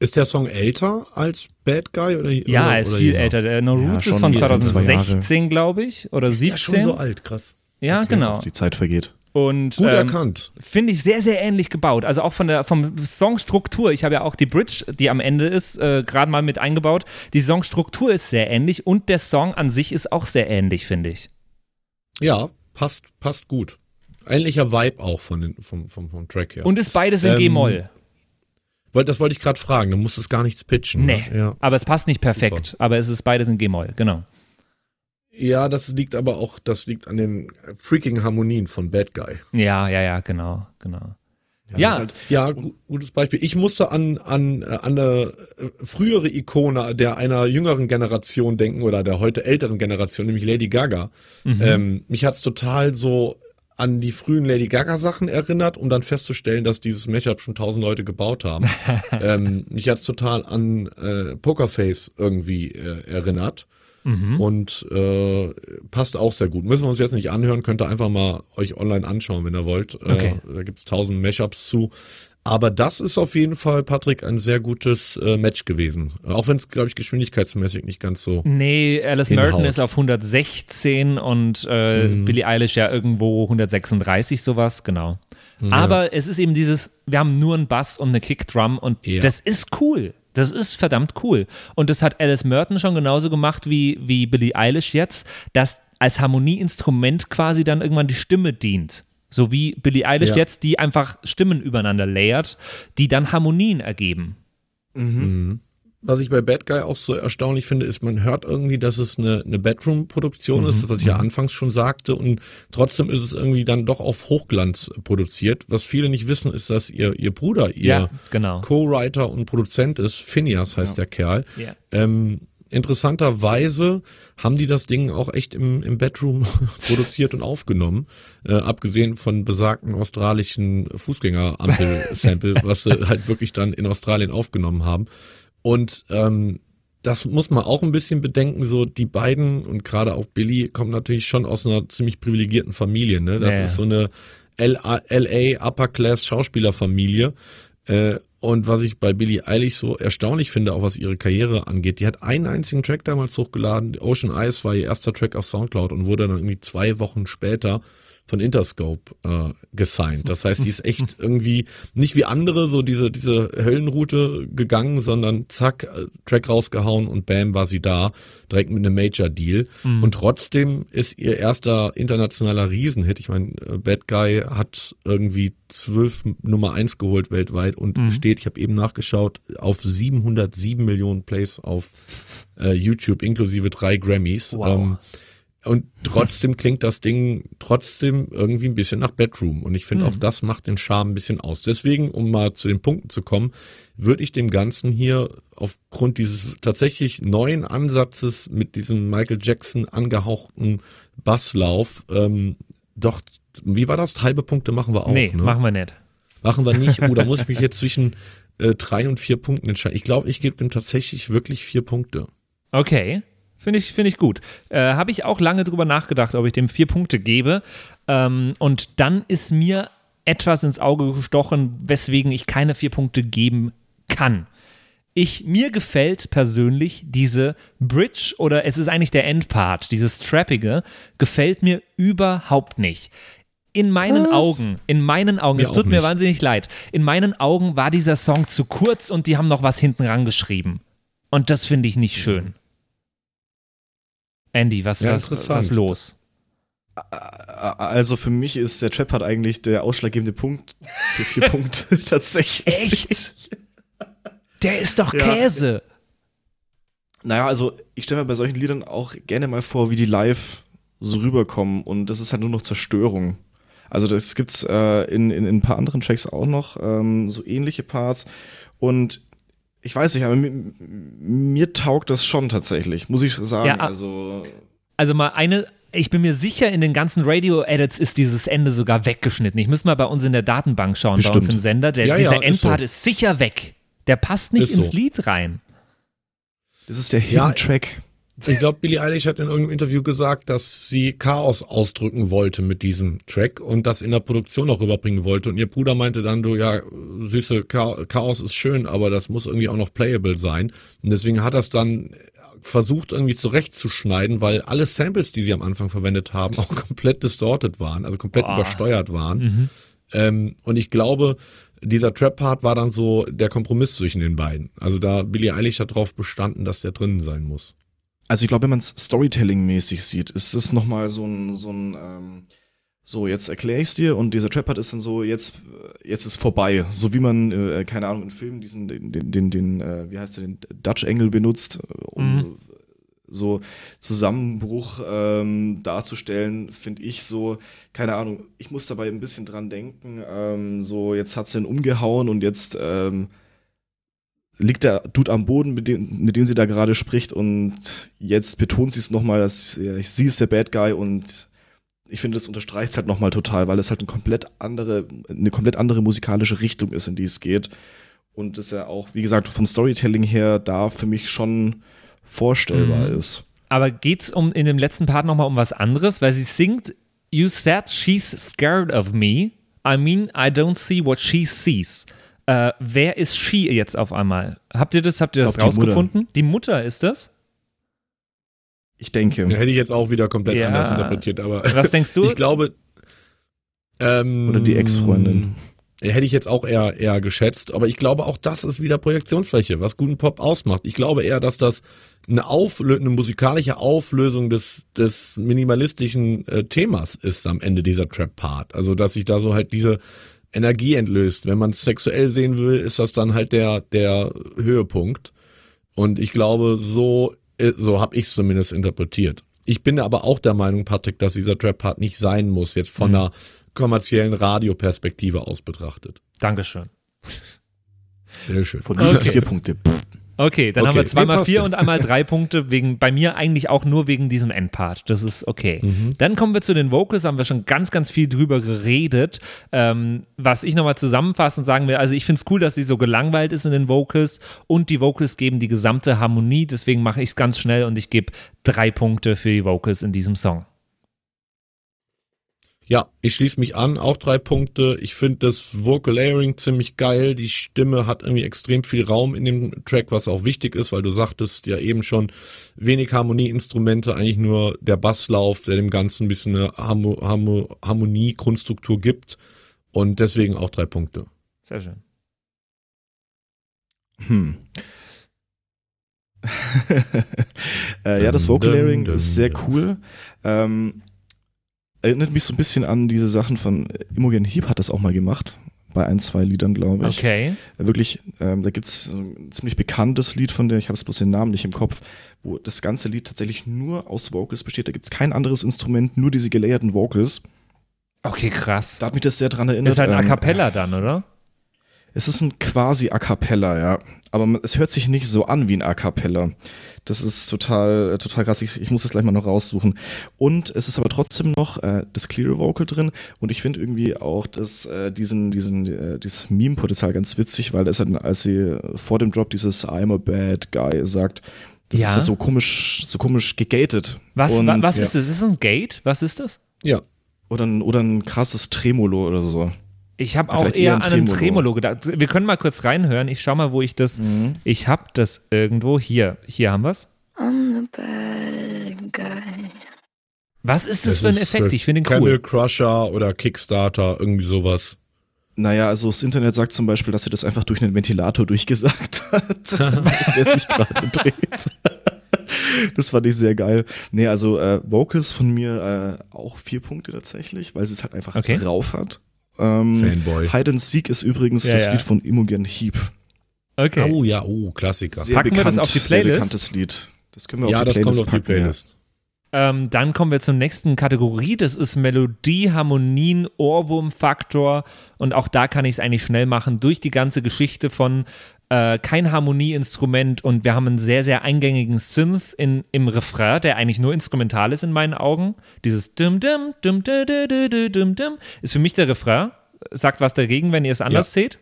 Ist der Song älter als Bad Guy? Oder, ja, er ist viel älter. Der No Roots ja, ist von 2016, glaube ich, oder 17. Der ist schon so alt, krass. Ja, okay, genau. Die Zeit vergeht. Und Gut ähm, erkannt. finde ich sehr, sehr ähnlich gebaut. Also auch von der vom Songstruktur. Ich habe ja auch die Bridge, die am Ende ist, äh, gerade mal mit eingebaut. Die Songstruktur ist sehr ähnlich und der Song an sich ist auch sehr ähnlich, finde ich. Ja, passt, passt gut. Ähnlicher Vibe auch von den, vom, vom, vom Track her. Und ist beides in Ähm, G-Moll. Das wollte ich gerade fragen, du musstest gar nichts pitchen. Nee, ne? Ja. aber es passt nicht perfekt. Aber es ist beides in G-Moll, genau. Ja, das liegt aber auch, das liegt an den freaking Harmonien von Bad Guy. Ja, ja, ja, genau, genau. Ja, ist halt, Ja, gu gutes Beispiel. Ich musste an, an, äh, an eine äh, frühere Ikone der einer jüngeren Generation denken oder der heute älteren Generation, nämlich Lady Gaga. Mhm. Ähm, mich hat's total so an die frühen Lady Gaga Sachen erinnert, um dann festzustellen, dass dieses Mashup schon tausend Leute gebaut haben. ähm, mich hat's total an äh, Pokerface irgendwie äh, erinnert. Mhm. Und äh, passt auch sehr gut. Müssen wir uns jetzt nicht anhören, könnt ihr einfach mal euch online anschauen, wenn ihr wollt. Okay. Äh, da gibt's tausend Mashups zu. Aber das ist auf jeden Fall, Patrick, ein sehr gutes äh, Match gewesen. Auch wenn es, glaube ich, geschwindigkeitsmäßig nicht ganz so. Nee, Alice Hinhaut. Merton ist auf 116 und äh, Mhm. Billie Eilish ja irgendwo 136, sowas, genau. Aber es ist eben dieses, wir haben nur einen Bass und eine Kickdrum und Ja. das ist cool. Das ist verdammt cool. Und das hat Alice Merton schon genauso gemacht wie, wie Billie Eilish jetzt, dass als Harmonieinstrument quasi dann irgendwann die Stimme dient. So wie Billie Eilish Ja. jetzt, die einfach Stimmen übereinander layert, die dann Harmonien ergeben. Was ich bei Bad Guy auch so erstaunlich finde, ist, man hört irgendwie, dass es eine, eine Bedroom-Produktion Mhm, ist, was ich ja anfangs schon sagte, und trotzdem ist es irgendwie dann doch auf Hochglanz produziert. Was viele nicht wissen, ist, dass ihr, ihr Bruder, ihr Ja, genau. Co-Writer und Produzent ist. Phineas heißt der Kerl. Ja. Ähm, interessanterweise haben die das Ding auch echt im, im Bedroom produziert und aufgenommen. Äh, abgesehen von besagten australischen Fußgängerampel-Sample, was sie halt wirklich dann in Australien aufgenommen haben. Und ähm, das muss man auch ein bisschen bedenken, so die beiden und gerade auch Billy kommen natürlich schon aus einer ziemlich privilegierten Familie. Ne? Das Ja, ja. ist so eine LA, LA Upper Class Schauspielerfamilie. Äh, und was ich bei Billie Eilish so erstaunlich finde, auch was ihre Karriere angeht, die hat einen einzigen Track damals hochgeladen. Ocean Eyes war ihr erster Track auf Soundcloud und wurde dann irgendwie zwei Wochen später von Interscope äh, gesigned. Das heißt, die ist echt irgendwie nicht wie andere so diese diese Höllenroute gegangen, sondern zack äh, Track rausgehauen und bam war sie da direkt mit einem Major Deal. Und trotzdem ist ihr erster internationaler Riesenhit. Ich meine, äh, Bad Guy hat irgendwie zwölf Nummer eins geholt weltweit und steht, ich habe eben nachgeschaut, auf 707 Millionen Plays auf äh, YouTube inklusive drei Grammys. Wow. Ähm, und trotzdem klingt das Ding trotzdem irgendwie ein bisschen nach Bedroom. Und ich finde auch das macht den Charme ein bisschen aus. Deswegen, um mal zu den Punkten zu kommen, würde ich dem Ganzen hier aufgrund dieses tatsächlich neuen Ansatzes mit diesem Michael Jackson angehauchten Basslauf ähm, doch, wie war das? Halbe Punkte machen wir auch. nee, ne? machen wir nicht. Machen wir nicht. Oh, da muss ich mich jetzt zwischen äh, drei und vier Punkten entscheiden. Ich glaube, ich gebe dem tatsächlich wirklich vier Punkte. Okay, finde ich, finde ich gut. Äh, Habe ich auch lange drüber nachgedacht, ob ich dem vier Punkte gebe. Ähm, und dann ist mir etwas ins Auge gestochen, weswegen ich keine vier Punkte geben kann. Ich, mir gefällt persönlich diese Bridge oder es ist eigentlich der Endpart, dieses Trappige, gefällt mir überhaupt nicht. In meinen Augen, in meinen Augen, es tut mir nicht. wahnsinnig leid, in meinen Augen war dieser Song zu kurz und die haben noch was hinten rangeschrieben. Und das finde ich nicht schön. Andy, was, Ja, was, was los? Also für mich ist der Trap-Part eigentlich der ausschlaggebende Punkt für vier Punkte tatsächlich. Echt? Der ist doch Ja. Käse. Naja, also ich stelle mir bei solchen Liedern auch gerne mal vor, wie die live so rüberkommen und das ist halt nur noch Zerstörung. Also das gibt's äh, in, in, in ein paar anderen Tracks auch noch, ähm, so ähnliche Parts und ich weiß nicht, aber mir, mir taugt das schon tatsächlich, muss ich sagen. Ja, also Also mal eine, ich bin mir sicher, in den ganzen Radio-Edits ist dieses Ende sogar weggeschnitten. Ich muss mal bei uns in der Datenbank schauen, bei uns Bestimmt. im Sender. Der, Ja, dieser ja, ist Endpart so. ist sicher weg. Der passt nicht Ist ins so. Lied rein. das ist der Ja, Hidden Track. Ich glaube, Billie Eilish hat in irgendeinem Interview gesagt, dass sie Chaos ausdrücken wollte mit diesem Track und das in der Produktion auch rüberbringen wollte. Und ihr Bruder meinte dann, du, ja, süße Chaos ist schön, aber das muss irgendwie auch noch playable sein. Und deswegen hat das dann versucht irgendwie zurechtzuschneiden, weil alle Samples, die sie am Anfang verwendet haben, auch komplett distorted waren, also komplett Boah. übersteuert waren. Mhm. Ähm, und ich glaube, dieser Trap-Part war dann so der Kompromiss zwischen den beiden. Also da Billie Eilish hat darauf bestanden, dass der drinnen sein muss. Also ich glaube, wenn man es Storytelling-mäßig sieht, ist es nochmal so ein, so ein, ähm, so jetzt erkläre ich es dir und dieser Trap-Part ist dann so, jetzt, jetzt ist vorbei. So wie man, äh, keine Ahnung, in Filmen diesen, den, den, den, den äh, wie heißt der, den Dutch Angle benutzt, um Mhm. so Zusammenbruch ähm, darzustellen, finde ich so, keine Ahnung, ich muss dabei ein bisschen dran denken, ähm, so jetzt hat sie ihn umgehauen und jetzt ähm, liegt der Dude am Boden, mit dem, mit dem sie da gerade spricht und jetzt betont sie es nochmal, dass ja, sie ist der Bad Guy und ich finde, das unterstreicht es halt nochmal total, weil es halt eine komplett andere, eine komplett andere musikalische Richtung ist, in die es geht. Und das ja auch, wie gesagt, vom Storytelling her da für mich schon vorstellbar Mhm. ist. Aber geht's um in dem letzten Part nochmal um was anderes? Weil sie singt, You said she's scared of me. I mean, I don't see what she sees. Äh, wer ist she jetzt auf einmal? Habt ihr das, habt ihr Ich das glaub, die rausgefunden? Die Mutter ist das? Ich denke. Den hätte ich jetzt auch wieder komplett Ja. anders interpretiert, aber Was denkst du? ich glaube. Ähm, Oder die Ex-Freundin. Hätte ich jetzt auch eher, eher geschätzt, aber ich glaube auch das ist wieder Projektionsfläche, was guten Pop ausmacht. Ich glaube eher, dass das eine, Auflö eine musikalische Auflösung des, des minimalistischen äh, Themas ist am Ende dieser Trap-Part. Also, dass sich da so halt diese Energie entlöst. Wenn man es sexuell sehen will, ist das dann halt der, der Höhepunkt. Und ich glaube, so, äh, so habe ich es zumindest interpretiert. Ich bin aber auch der Meinung, Patrick, dass dieser Trap-Part nicht sein muss, jetzt von Mhm. einer kommerziellen Radioperspektive aus betrachtet. Dankeschön. Sehr schön. Von okay. vier Punkte. Pff. Okay, dann Okay, haben wir zweimal vier und einmal drei Punkte, wegen, bei mir eigentlich auch nur wegen diesem Endpart. Das ist okay. Mhm. Dann kommen wir zu den Vocals, haben wir schon ganz, ganz viel drüber geredet. Ähm, was ich nochmal zusammenfassend sagen will, also ich finde es cool, dass sie so gelangweilt ist in den Vocals und die Vocals geben die gesamte Harmonie, deswegen mache ich es ganz schnell und ich gebe drei Punkte für die Vocals in diesem Song. Ja, ich schließe mich an, auch drei Punkte. Ich finde das Vocal Layering ziemlich geil. Die Stimme hat irgendwie extrem viel Raum in dem Track, was auch wichtig ist, weil du sagtest ja eben schon, wenig Harmonieinstrumente, eigentlich nur der Basslauf, der dem Ganzen ein bisschen eine Harmo Harmo Harmonie, Grundstruktur gibt. Und deswegen auch drei Punkte. Sehr schön. Hm. äh, ja, das Vocal Layering ist sehr cool. Ähm, erinnert mich so ein bisschen an diese Sachen von Imogen Heap hat das auch mal gemacht. Bei ein, zwei Liedern, glaube ich. Okay. Äh, Wirklich, ähm, da gibt es ein ziemlich bekanntes Lied von der, ich habe es bloß den Namen nicht im Kopf, wo das ganze Lied tatsächlich nur aus Vocals besteht. Da gibt es kein anderes Instrument, nur diese gelayerten Vocals. Okay, krass. Da hat mich das sehr dran erinnert. Ist halt ein A ähm, Cappella dann, oder? Es ist ein quasi A Cappella, ja. Aber es hört sich nicht so an wie ein A Cappella. Das ist total, äh, total krass. Ich, ich muss das gleich mal noch raussuchen. Und es ist aber trotzdem noch äh, das Clear Vocal drin. Und ich finde irgendwie auch das, äh, diesen, diesen, äh, dieses Meme-Potenzial ganz witzig, weil es halt, als sie vor dem Drop dieses I'm a bad guy sagt, das Ja. ist ja so komisch, so komisch gegated. Was, Und, wa, was ja. ist das? Ist das ein Gate? Was ist das? Ja. Oder ein, oder ein krasses Tremolo oder so. Ich habe auch eher eher an ein einen Tremolo. Tremolo gedacht. Wir können mal kurz reinhören. Ich schau mal, wo ich das. Mhm. Ich habe das irgendwo. Hier, hier haben wir es. I'm the bad guy. Was ist das, Das für ein Effekt? Ich finde ihn Camel cool. Crusher oder Kickstarter, irgendwie sowas. Naja, also das Internet sagt zum Beispiel, dass sie das einfach durch einen Ventilator durchgesagt hat, der sich gerade dreht. Das fand ich sehr geil. Nee, also äh, Vocals von mir äh, auch vier Punkte tatsächlich, weil sie es halt einfach Okay. drauf hat. Ähm, Fanboy. Hide and Seek ist übrigens Ja, das ja. Lied von Imogen Heap. Okay. Oh ja, oh, Klassiker. Sehr Packen wir das bekannt, auf die sehr Playlist? bekanntes Lied. Das können wir ja, auf die das Playlist kommt auf die packen, ja. Playlist. Ähm, dann kommen wir zur nächsten Kategorie. Das ist Melodie, Harmonien, Ohrwurmfaktor. Und auch da kann ich es eigentlich schnell machen. Durch die ganze Geschichte von äh, kein Harmonieinstrument und wir haben einen sehr, sehr eingängigen Synth in, im Refrain, der eigentlich nur instrumental ist in meinen Augen. Dieses dim dim dim dim dim dim dim ist für mich der Refrain. Sagt was dagegen, wenn ihr es anders ja. seht?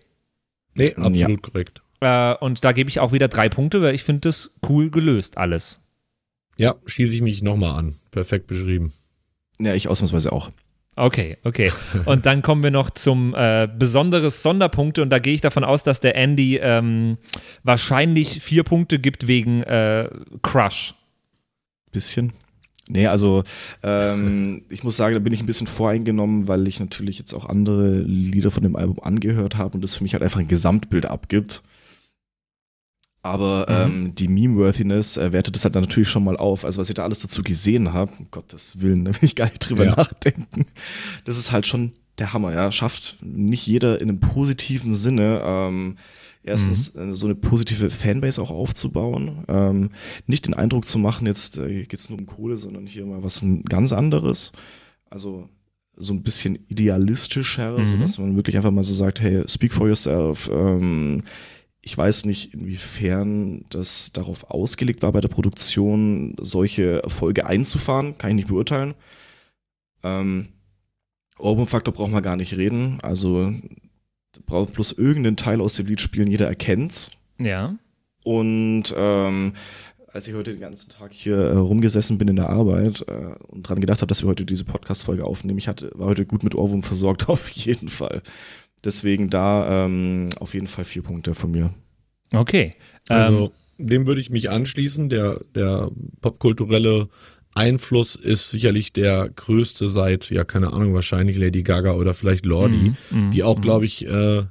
Nee, absolut ja. korrekt. Äh, und da gebe ich auch wieder drei Punkte, weil ich finde das cool gelöst alles. Ja, schieße ich mich nochmal an. Perfekt beschrieben. Ja, ich ausnahmsweise auch. Okay, okay. Und dann kommen wir noch zum äh, besonderes Sonderpunkte und da gehe ich davon aus, dass der Andy ähm, wahrscheinlich vier Punkte gibt wegen äh, Crush. Bisschen. Nee, also ähm, ich muss sagen, da bin ich ein bisschen voreingenommen, weil ich natürlich jetzt auch andere Lieder von dem Album angehört habe und das für mich halt einfach ein Gesamtbild abgibt. Aber Mhm. ähm, die Meme-Worthiness äh, wertet das halt dann natürlich schon mal auf. Also was ich da alles dazu gesehen habe, um Gottes Willen, da will ich gar nicht drüber Ja. nachdenken. Das ist halt schon der Hammer, ja. Schafft nicht jeder in einem positiven Sinne, ähm, erstens Mhm. äh, so eine positive Fanbase auch aufzubauen. Ähm, nicht den Eindruck zu machen, jetzt äh, geht's nur um Kohle, sondern hier mal was ganz anderes. Also so ein bisschen idealistischer, Mhm. so dass man wirklich einfach mal so sagt, hey, speak for yourself. Ähm, ich weiß nicht, inwiefern das darauf ausgelegt war, bei der Produktion solche Erfolge einzufahren. Kann ich nicht beurteilen. Ähm, Orbon-Faktor braucht man gar nicht reden. Also braucht bloß irgendeinen Teil aus dem Lied spielen, jeder erkennt's. Ja. Und ähm, als ich heute den ganzen Tag hier äh, rumgesessen bin in der Arbeit äh, und dran gedacht habe, dass wir heute diese Podcast-Folge aufnehmen, ich hatte, war heute gut mit Ohrwurm versorgt, auf jeden Fall. Deswegen da ähm, auf jeden Fall vier Punkte von mir. Okay. Also, dem würde ich mich anschließen. Der, der popkulturelle Einfluss ist sicherlich der größte seit, ja, keine Ahnung, wahrscheinlich Lady Gaga oder vielleicht Lordi, Mhm, die auch, mhm. glaube ich, äh,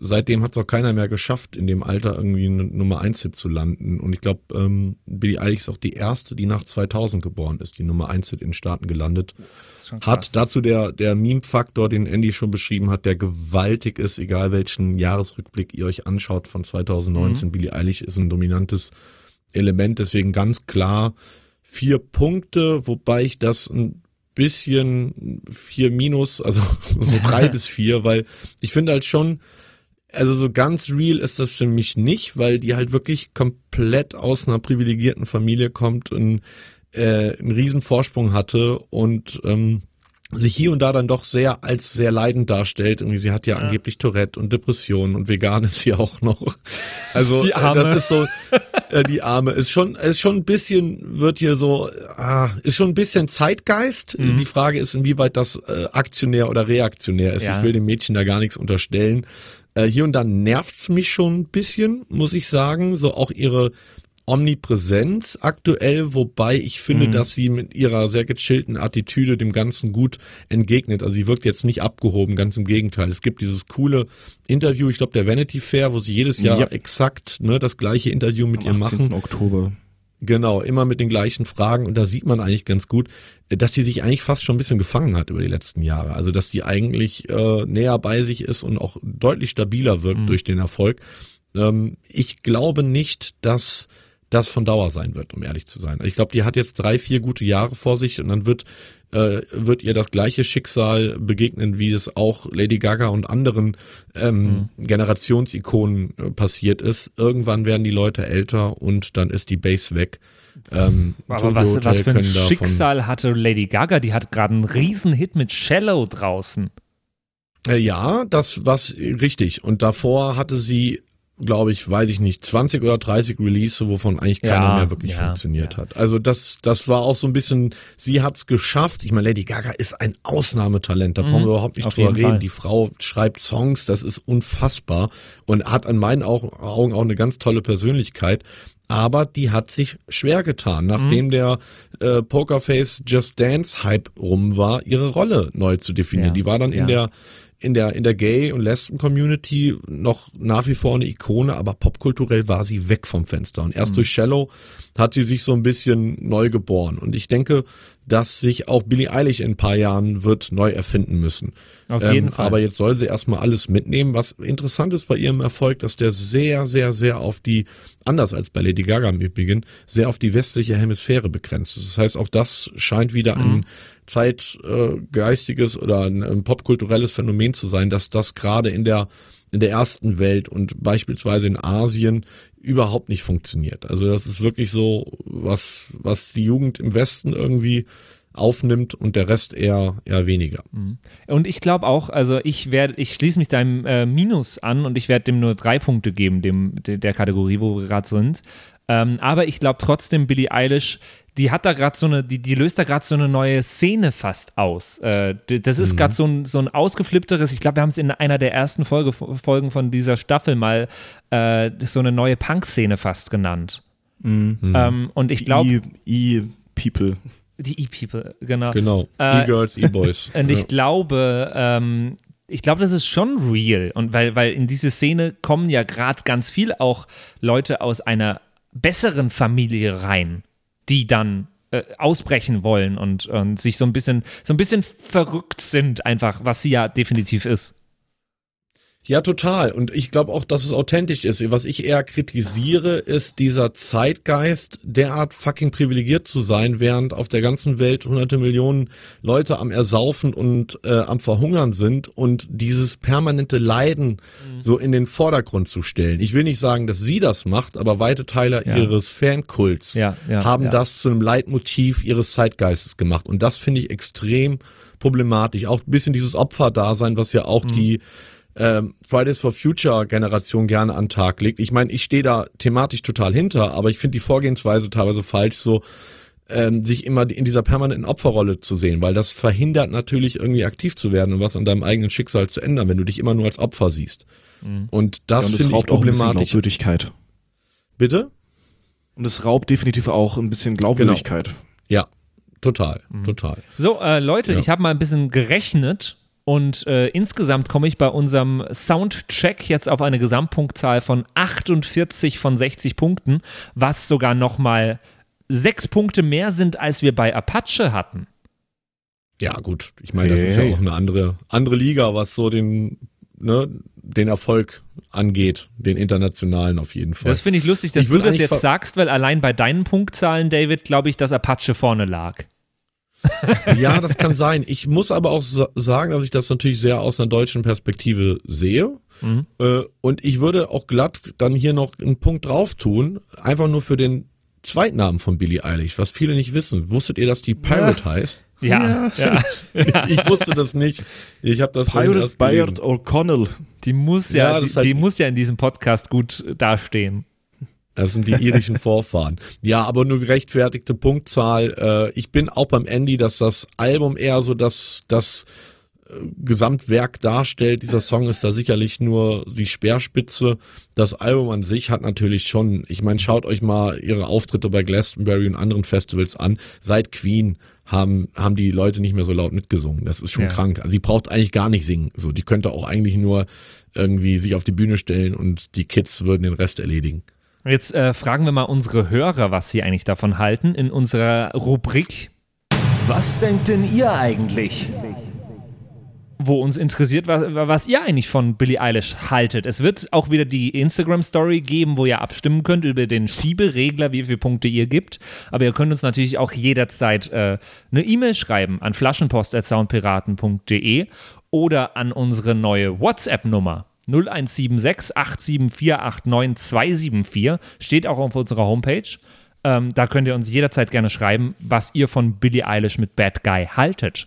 seitdem hat es auch keiner mehr geschafft, in dem Alter irgendwie eine Nummer 1 Hit zu landen. Und ich glaube, ähm, Billie Eilish ist auch die erste, die nach 2000 geboren ist, die Nummer 1 Hit in den Staaten gelandet. Krass. Hat dazu der, der Meme-Faktor, den Andy schon beschrieben hat, der gewaltig ist, egal welchen Jahresrückblick ihr euch anschaut von 2019. Mhm. Billie Eilish ist ein dominantes Element, deswegen ganz klar vier Punkte, wobei ich das ein bisschen vier minus, also so drei bis vier, weil ich finde halt schon, also so ganz real ist das für mich nicht, weil die halt wirklich komplett aus einer privilegierten Familie kommt und äh, einen riesen Vorsprung hatte und ähm, sich hier und da dann doch sehr als sehr leidend darstellt. Irgendwie, sie hat ja, Ja. angeblich Tourette und Depressionen und vegan ist sie auch noch. Also Die äh, Arme. das ist so, äh, die Arme ist schon, ist schon ein bisschen, wird hier so, ah, ist schon ein bisschen Zeitgeist. Mhm. Die Frage ist, inwieweit das äh, aktionär oder reaktionär ist. Ja. Ich will dem Mädchen da gar nichts unterstellen. Äh, hier und da nervt's mich schon ein bisschen, muss ich sagen. So auch ihre Omnipräsenz aktuell, wobei ich finde, Mhm. dass sie mit ihrer sehr gechillten Attitüde dem Ganzen gut entgegnet. Also sie wirkt jetzt nicht abgehoben, ganz im Gegenteil. Es gibt dieses coole Interview, ich glaube der Vanity Fair, wo sie jedes Jahr Ja. exakt ne, das gleiche Interview mit ihr Am 18. machen. Oktober. Genau, immer mit den gleichen Fragen und da sieht man eigentlich ganz gut, dass die sich eigentlich fast schon ein bisschen gefangen hat über die letzten Jahre. Also dass die eigentlich äh, näher bei sich ist und auch deutlich stabiler wirkt Mhm. durch den Erfolg. Ähm, ich glaube nicht, dass das von Dauer sein wird, um ehrlich zu sein. Ich glaube, die hat jetzt drei, vier gute Jahre vor sich und dann wird äh, wird ihr das gleiche Schicksal begegnen, wie es auch Lady Gaga und anderen ähm, Generationsikonen äh, passiert ist. Irgendwann werden die Leute älter und dann ist die Base weg. Ähm, Aber was, was für ein Schicksal hatte Lady Gaga? Die hat gerade einen Riesenhit mit Shallow draußen. Äh, ja, das was richtig. Und davor hatte sie, glaube ich, weiß ich nicht, 20 oder 30 Release, wovon eigentlich keiner Ja, mehr wirklich ja, funktioniert ja. hat. Also das, das war auch so ein bisschen, sie hat's geschafft. Ich meine, Lady Gaga ist ein Ausnahmetalent. Da Mhm, brauchen wir überhaupt nicht drüber reden. Fall. Die Frau schreibt Songs, das ist unfassbar und hat an meinen Au- Augen auch eine ganz tolle Persönlichkeit. Aber die hat sich schwer getan, nachdem Mhm. der äh, Pokerface Just Dance Hype rum war, ihre Rolle neu zu definieren. Ja, Die war dann in ja. der in der in der Gay und Lesben Community noch nach wie vor eine Ikone, aber popkulturell war sie weg vom Fenster und Mhm. erst durch Shallow hat sie sich so ein bisschen neu geboren und ich denke, dass sich auch Billie Eilish in ein paar Jahren wird neu erfinden müssen. Auf Ähm, jeden Fall. Aber jetzt soll sie erstmal alles mitnehmen. Was interessant ist bei ihrem Erfolg, dass der sehr, sehr, sehr auf die, anders als bei Lady Gaga im Übrigen, sehr auf die westliche Hemisphäre begrenzt ist. Das heißt, auch das scheint wieder Mhm. ein zeitgeistiges oder ein, ein popkulturelles Phänomen zu sein, dass das gerade in der in der ersten Welt und beispielsweise in Asien überhaupt nicht funktioniert. Also das ist wirklich so, was, was die Jugend im Westen irgendwie aufnimmt und der Rest eher, eher weniger. Und ich glaube auch, also ich werde, ich schließe mich deinem äh, Minus an und ich werde dem nur drei Punkte geben, dem de, der Kategorie, wo wir gerade sind. Ähm, aber ich glaube trotzdem, Billie Eilish, die hat da gerade so eine, die, die löst da gerade so eine neue Szene fast aus. Äh, das ist gerade so ein, so ein ausgeflippteres, ich glaube, wir haben es in einer der ersten Folge, Folgen von dieser Staffel mal äh, so eine neue Punk-Szene fast genannt. Ähm, und ich glaube, E- E-People. die E-People, genau. Genau. Äh, E-Girls, E-Boys. Und ich Ja. glaube, ähm, ich glaube, das ist schon real. Und weil, weil in diese Szene kommen ja gerade ganz viel auch Leute aus einer besseren Familie rein, die dann äh, ausbrechen wollen und, und sich so ein bisschen, so ein bisschen verrückt sind, einfach, was sie ja definitiv ist. Ja, total. Und ich glaube auch, dass es authentisch ist. Was ich eher kritisiere, ist dieser Zeitgeist, derart fucking privilegiert zu sein, während auf der ganzen Welt hunderte Millionen Leute am Ersaufen und äh, am Verhungern sind und dieses permanente Leiden so in den Vordergrund zu stellen. Ich will nicht sagen, dass sie das macht, aber weite Teile Ja. ihres Fankults Ja, ja, haben das zu einem Leitmotiv ihres Zeitgeistes gemacht. Und das finde ich extrem problematisch. Auch ein bisschen dieses Opferdasein, was ja Mhm. auch die ähm, Fridays for Future Generation gerne an den Tag legt. Ich meine, ich stehe da thematisch total hinter, aber ich finde die Vorgehensweise teilweise falsch, so ähm, sich immer in dieser permanenten Opferrolle zu sehen, weil das verhindert natürlich irgendwie aktiv zu werden und was an deinem eigenen Schicksal zu ändern, wenn du dich immer nur als Opfer siehst. Mhm. Und Ja, das und es finde ich raubt auch ein bisschen problematisch. Glaubwürdigkeit. Bitte? Und es raubt definitiv auch ein bisschen Glaubwürdigkeit. Ja, total, Mhm. total. So, äh, Leute, Ja. ich habe mal ein bisschen gerechnet und äh, insgesamt komme ich bei unserem Soundcheck jetzt auf eine Gesamtpunktzahl von 48 von 60 Punkten, was sogar nochmal sechs Punkte mehr sind, als wir bei Apache hatten. Ja, gut. Ich meine, das ist ja Hey. auch eine andere, andere Liga, was so den, ne, den Erfolg angeht, den internationalen auf jeden Fall. Das finde ich lustig, dass Ich du das jetzt sagst, weil allein bei deinen Punktzahlen, David, glaube ich, dass Apache vorne lag. ja, das kann sein. Ich muss aber auch sa sagen, dass ich das natürlich sehr aus einer deutschen Perspektive sehe. Mhm. Äh, und ich würde auch glatt dann hier noch einen Punkt drauf tun, einfach nur für den Zweitnamen von Billie Eilish, was viele nicht wissen. Wusstet ihr, dass die Pirate heißt? Ja, ja. Ich wusste das nicht. Ich habe das Pirate. Bayard O'Connell. Die muss ja, Ja, die, halt- die muss ja in diesem Podcast gut dastehen. Das sind die irischen Vorfahren. Ja, aber nur gerechtfertigte Punktzahl. Äh, ich bin auch beim Andy, dass das Album eher so das, das äh, Gesamtwerk darstellt. Dieser Song ist da sicherlich nur die Speerspitze. Das Album an sich hat natürlich schon, ich meine, schaut euch mal ihre Auftritte bei Glastonbury und anderen Festivals an. Seit Queen haben, haben die Leute nicht mehr so laut mitgesungen. Das ist schon Ja. krank. Also sie braucht eigentlich gar nicht singen. So, die könnte auch eigentlich nur irgendwie sich auf die Bühne stellen und die Kids würden den Rest erledigen. Jetzt äh, fragen wir mal unsere Hörer, was sie eigentlich davon halten, in unserer Rubrik, Was denkt denn ihr eigentlich? wo uns interessiert, was, was ihr eigentlich von Billie Eilish haltet. Es wird auch wieder die Instagram-Story geben, wo ihr abstimmen könnt über den Schieberegler, wie viele Punkte ihr gibt. Aber ihr könnt uns natürlich auch jederzeit äh, eine E-Mail schreiben an flaschenpost.soundpiraten.de oder an unsere neue WhatsApp-Nummer 0176 874 89274. Steht auch auf unserer Homepage. Ähm, da könnt ihr uns jederzeit gerne schreiben, was ihr von Billie Eilish mit Bad Guy haltet.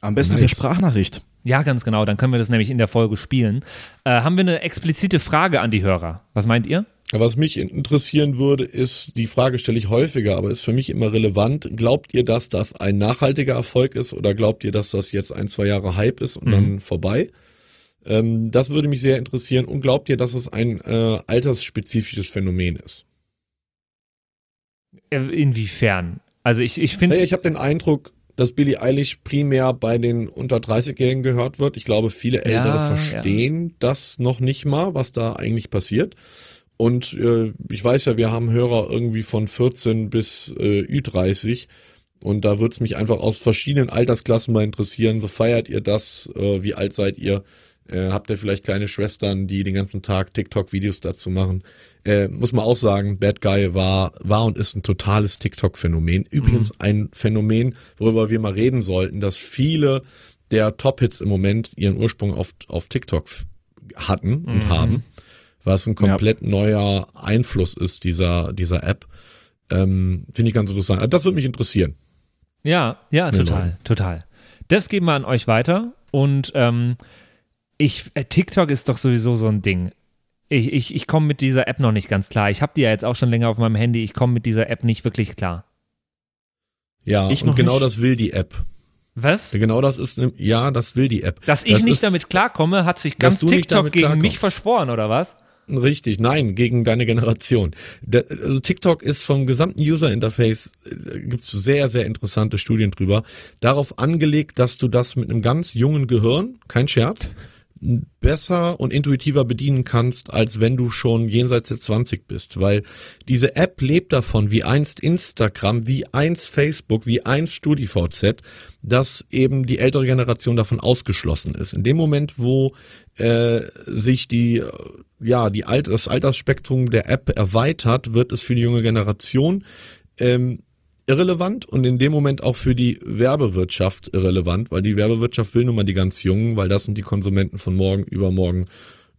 Am besten Nice. per Sprachnachricht. Ja, ganz genau. Dann können wir das nämlich in der Folge spielen. Äh, haben wir eine explizite Frage an die Hörer? Was meint ihr? Was mich interessieren würde, ist, die Frage stelle ich häufiger, aber ist für mich immer relevant. Glaubt ihr, dass das ein nachhaltiger Erfolg ist oder glaubt ihr, dass das jetzt ein, zwei Jahre Hype ist und Mhm. dann vorbei? Ähm, das würde mich sehr interessieren. Und glaubt ihr, dass es ein äh, altersspezifisches Phänomen ist? Inwiefern? Also ich, ich finde, Naja, ich habe den Eindruck, dass Billie Eilish primär bei den unter 30-Jährigen gehört wird. Ich glaube, viele Ältere Ja, verstehen das noch nicht mal, was da eigentlich passiert. Und äh, ich weiß ja, wir haben Hörer irgendwie von 14 bis äh, Ü30. Und da würde es mich einfach aus verschiedenen Altersklassen mal interessieren. So feiert ihr das? Äh, wie alt seid ihr? Äh, habt ihr vielleicht kleine Schwestern, die den ganzen Tag TikTok-Videos dazu machen? Äh, muss man auch sagen, Bad Guy war, war und ist ein totales TikTok-Phänomen. Übrigens ein Phänomen, worüber wir mal reden sollten, dass viele der Top-Hits im Moment ihren Ursprung auf, auf TikTok hatten und haben, was ein komplett neuer Einfluss ist dieser, dieser App. Ähm, Finde ich ganz interessant. Also Das würde mich interessieren. ja, ja, Genau. total, total. Das geben wir an euch weiter. Und ähm, ich, äh, TikTok ist doch sowieso so ein Ding. Ich, ich, ich komme mit dieser App noch nicht ganz klar. Ich habe die ja jetzt auch schon länger auf meinem Handy. Ich komme mit dieser App nicht wirklich klar. Ja, Ich und genau nicht. das will die App. Was? Genau das ist, ne- ja, das will die App. Dass ich Das nicht ist- damit klarkomme, hat sich ganz TikTok gegen klarkommst. mich verschworen, oder was? Richtig, nein, gegen deine Generation. Der, also TikTok ist vom gesamten User-Interface, äh, gibt's sehr, sehr interessante Studien drüber, darauf angelegt, dass du das mit einem ganz jungen Gehirn, kein Scherz, besser und intuitiver bedienen kannst, als wenn du schon jenseits der 20 bist. Weil diese App lebt davon, wie einst Instagram, wie einst Facebook, wie einst StudiVZ, dass eben die ältere Generation davon ausgeschlossen ist. In dem Moment, wo äh, sich die, ja, die Alt das Altersspektrum der App erweitert, wird es für die junge Generation ähm, irrelevant und in dem Moment auch für die Werbewirtschaft irrelevant, weil die Werbewirtschaft will nun mal die ganz Jungen, weil das sind die Konsumenten von morgen, übermorgen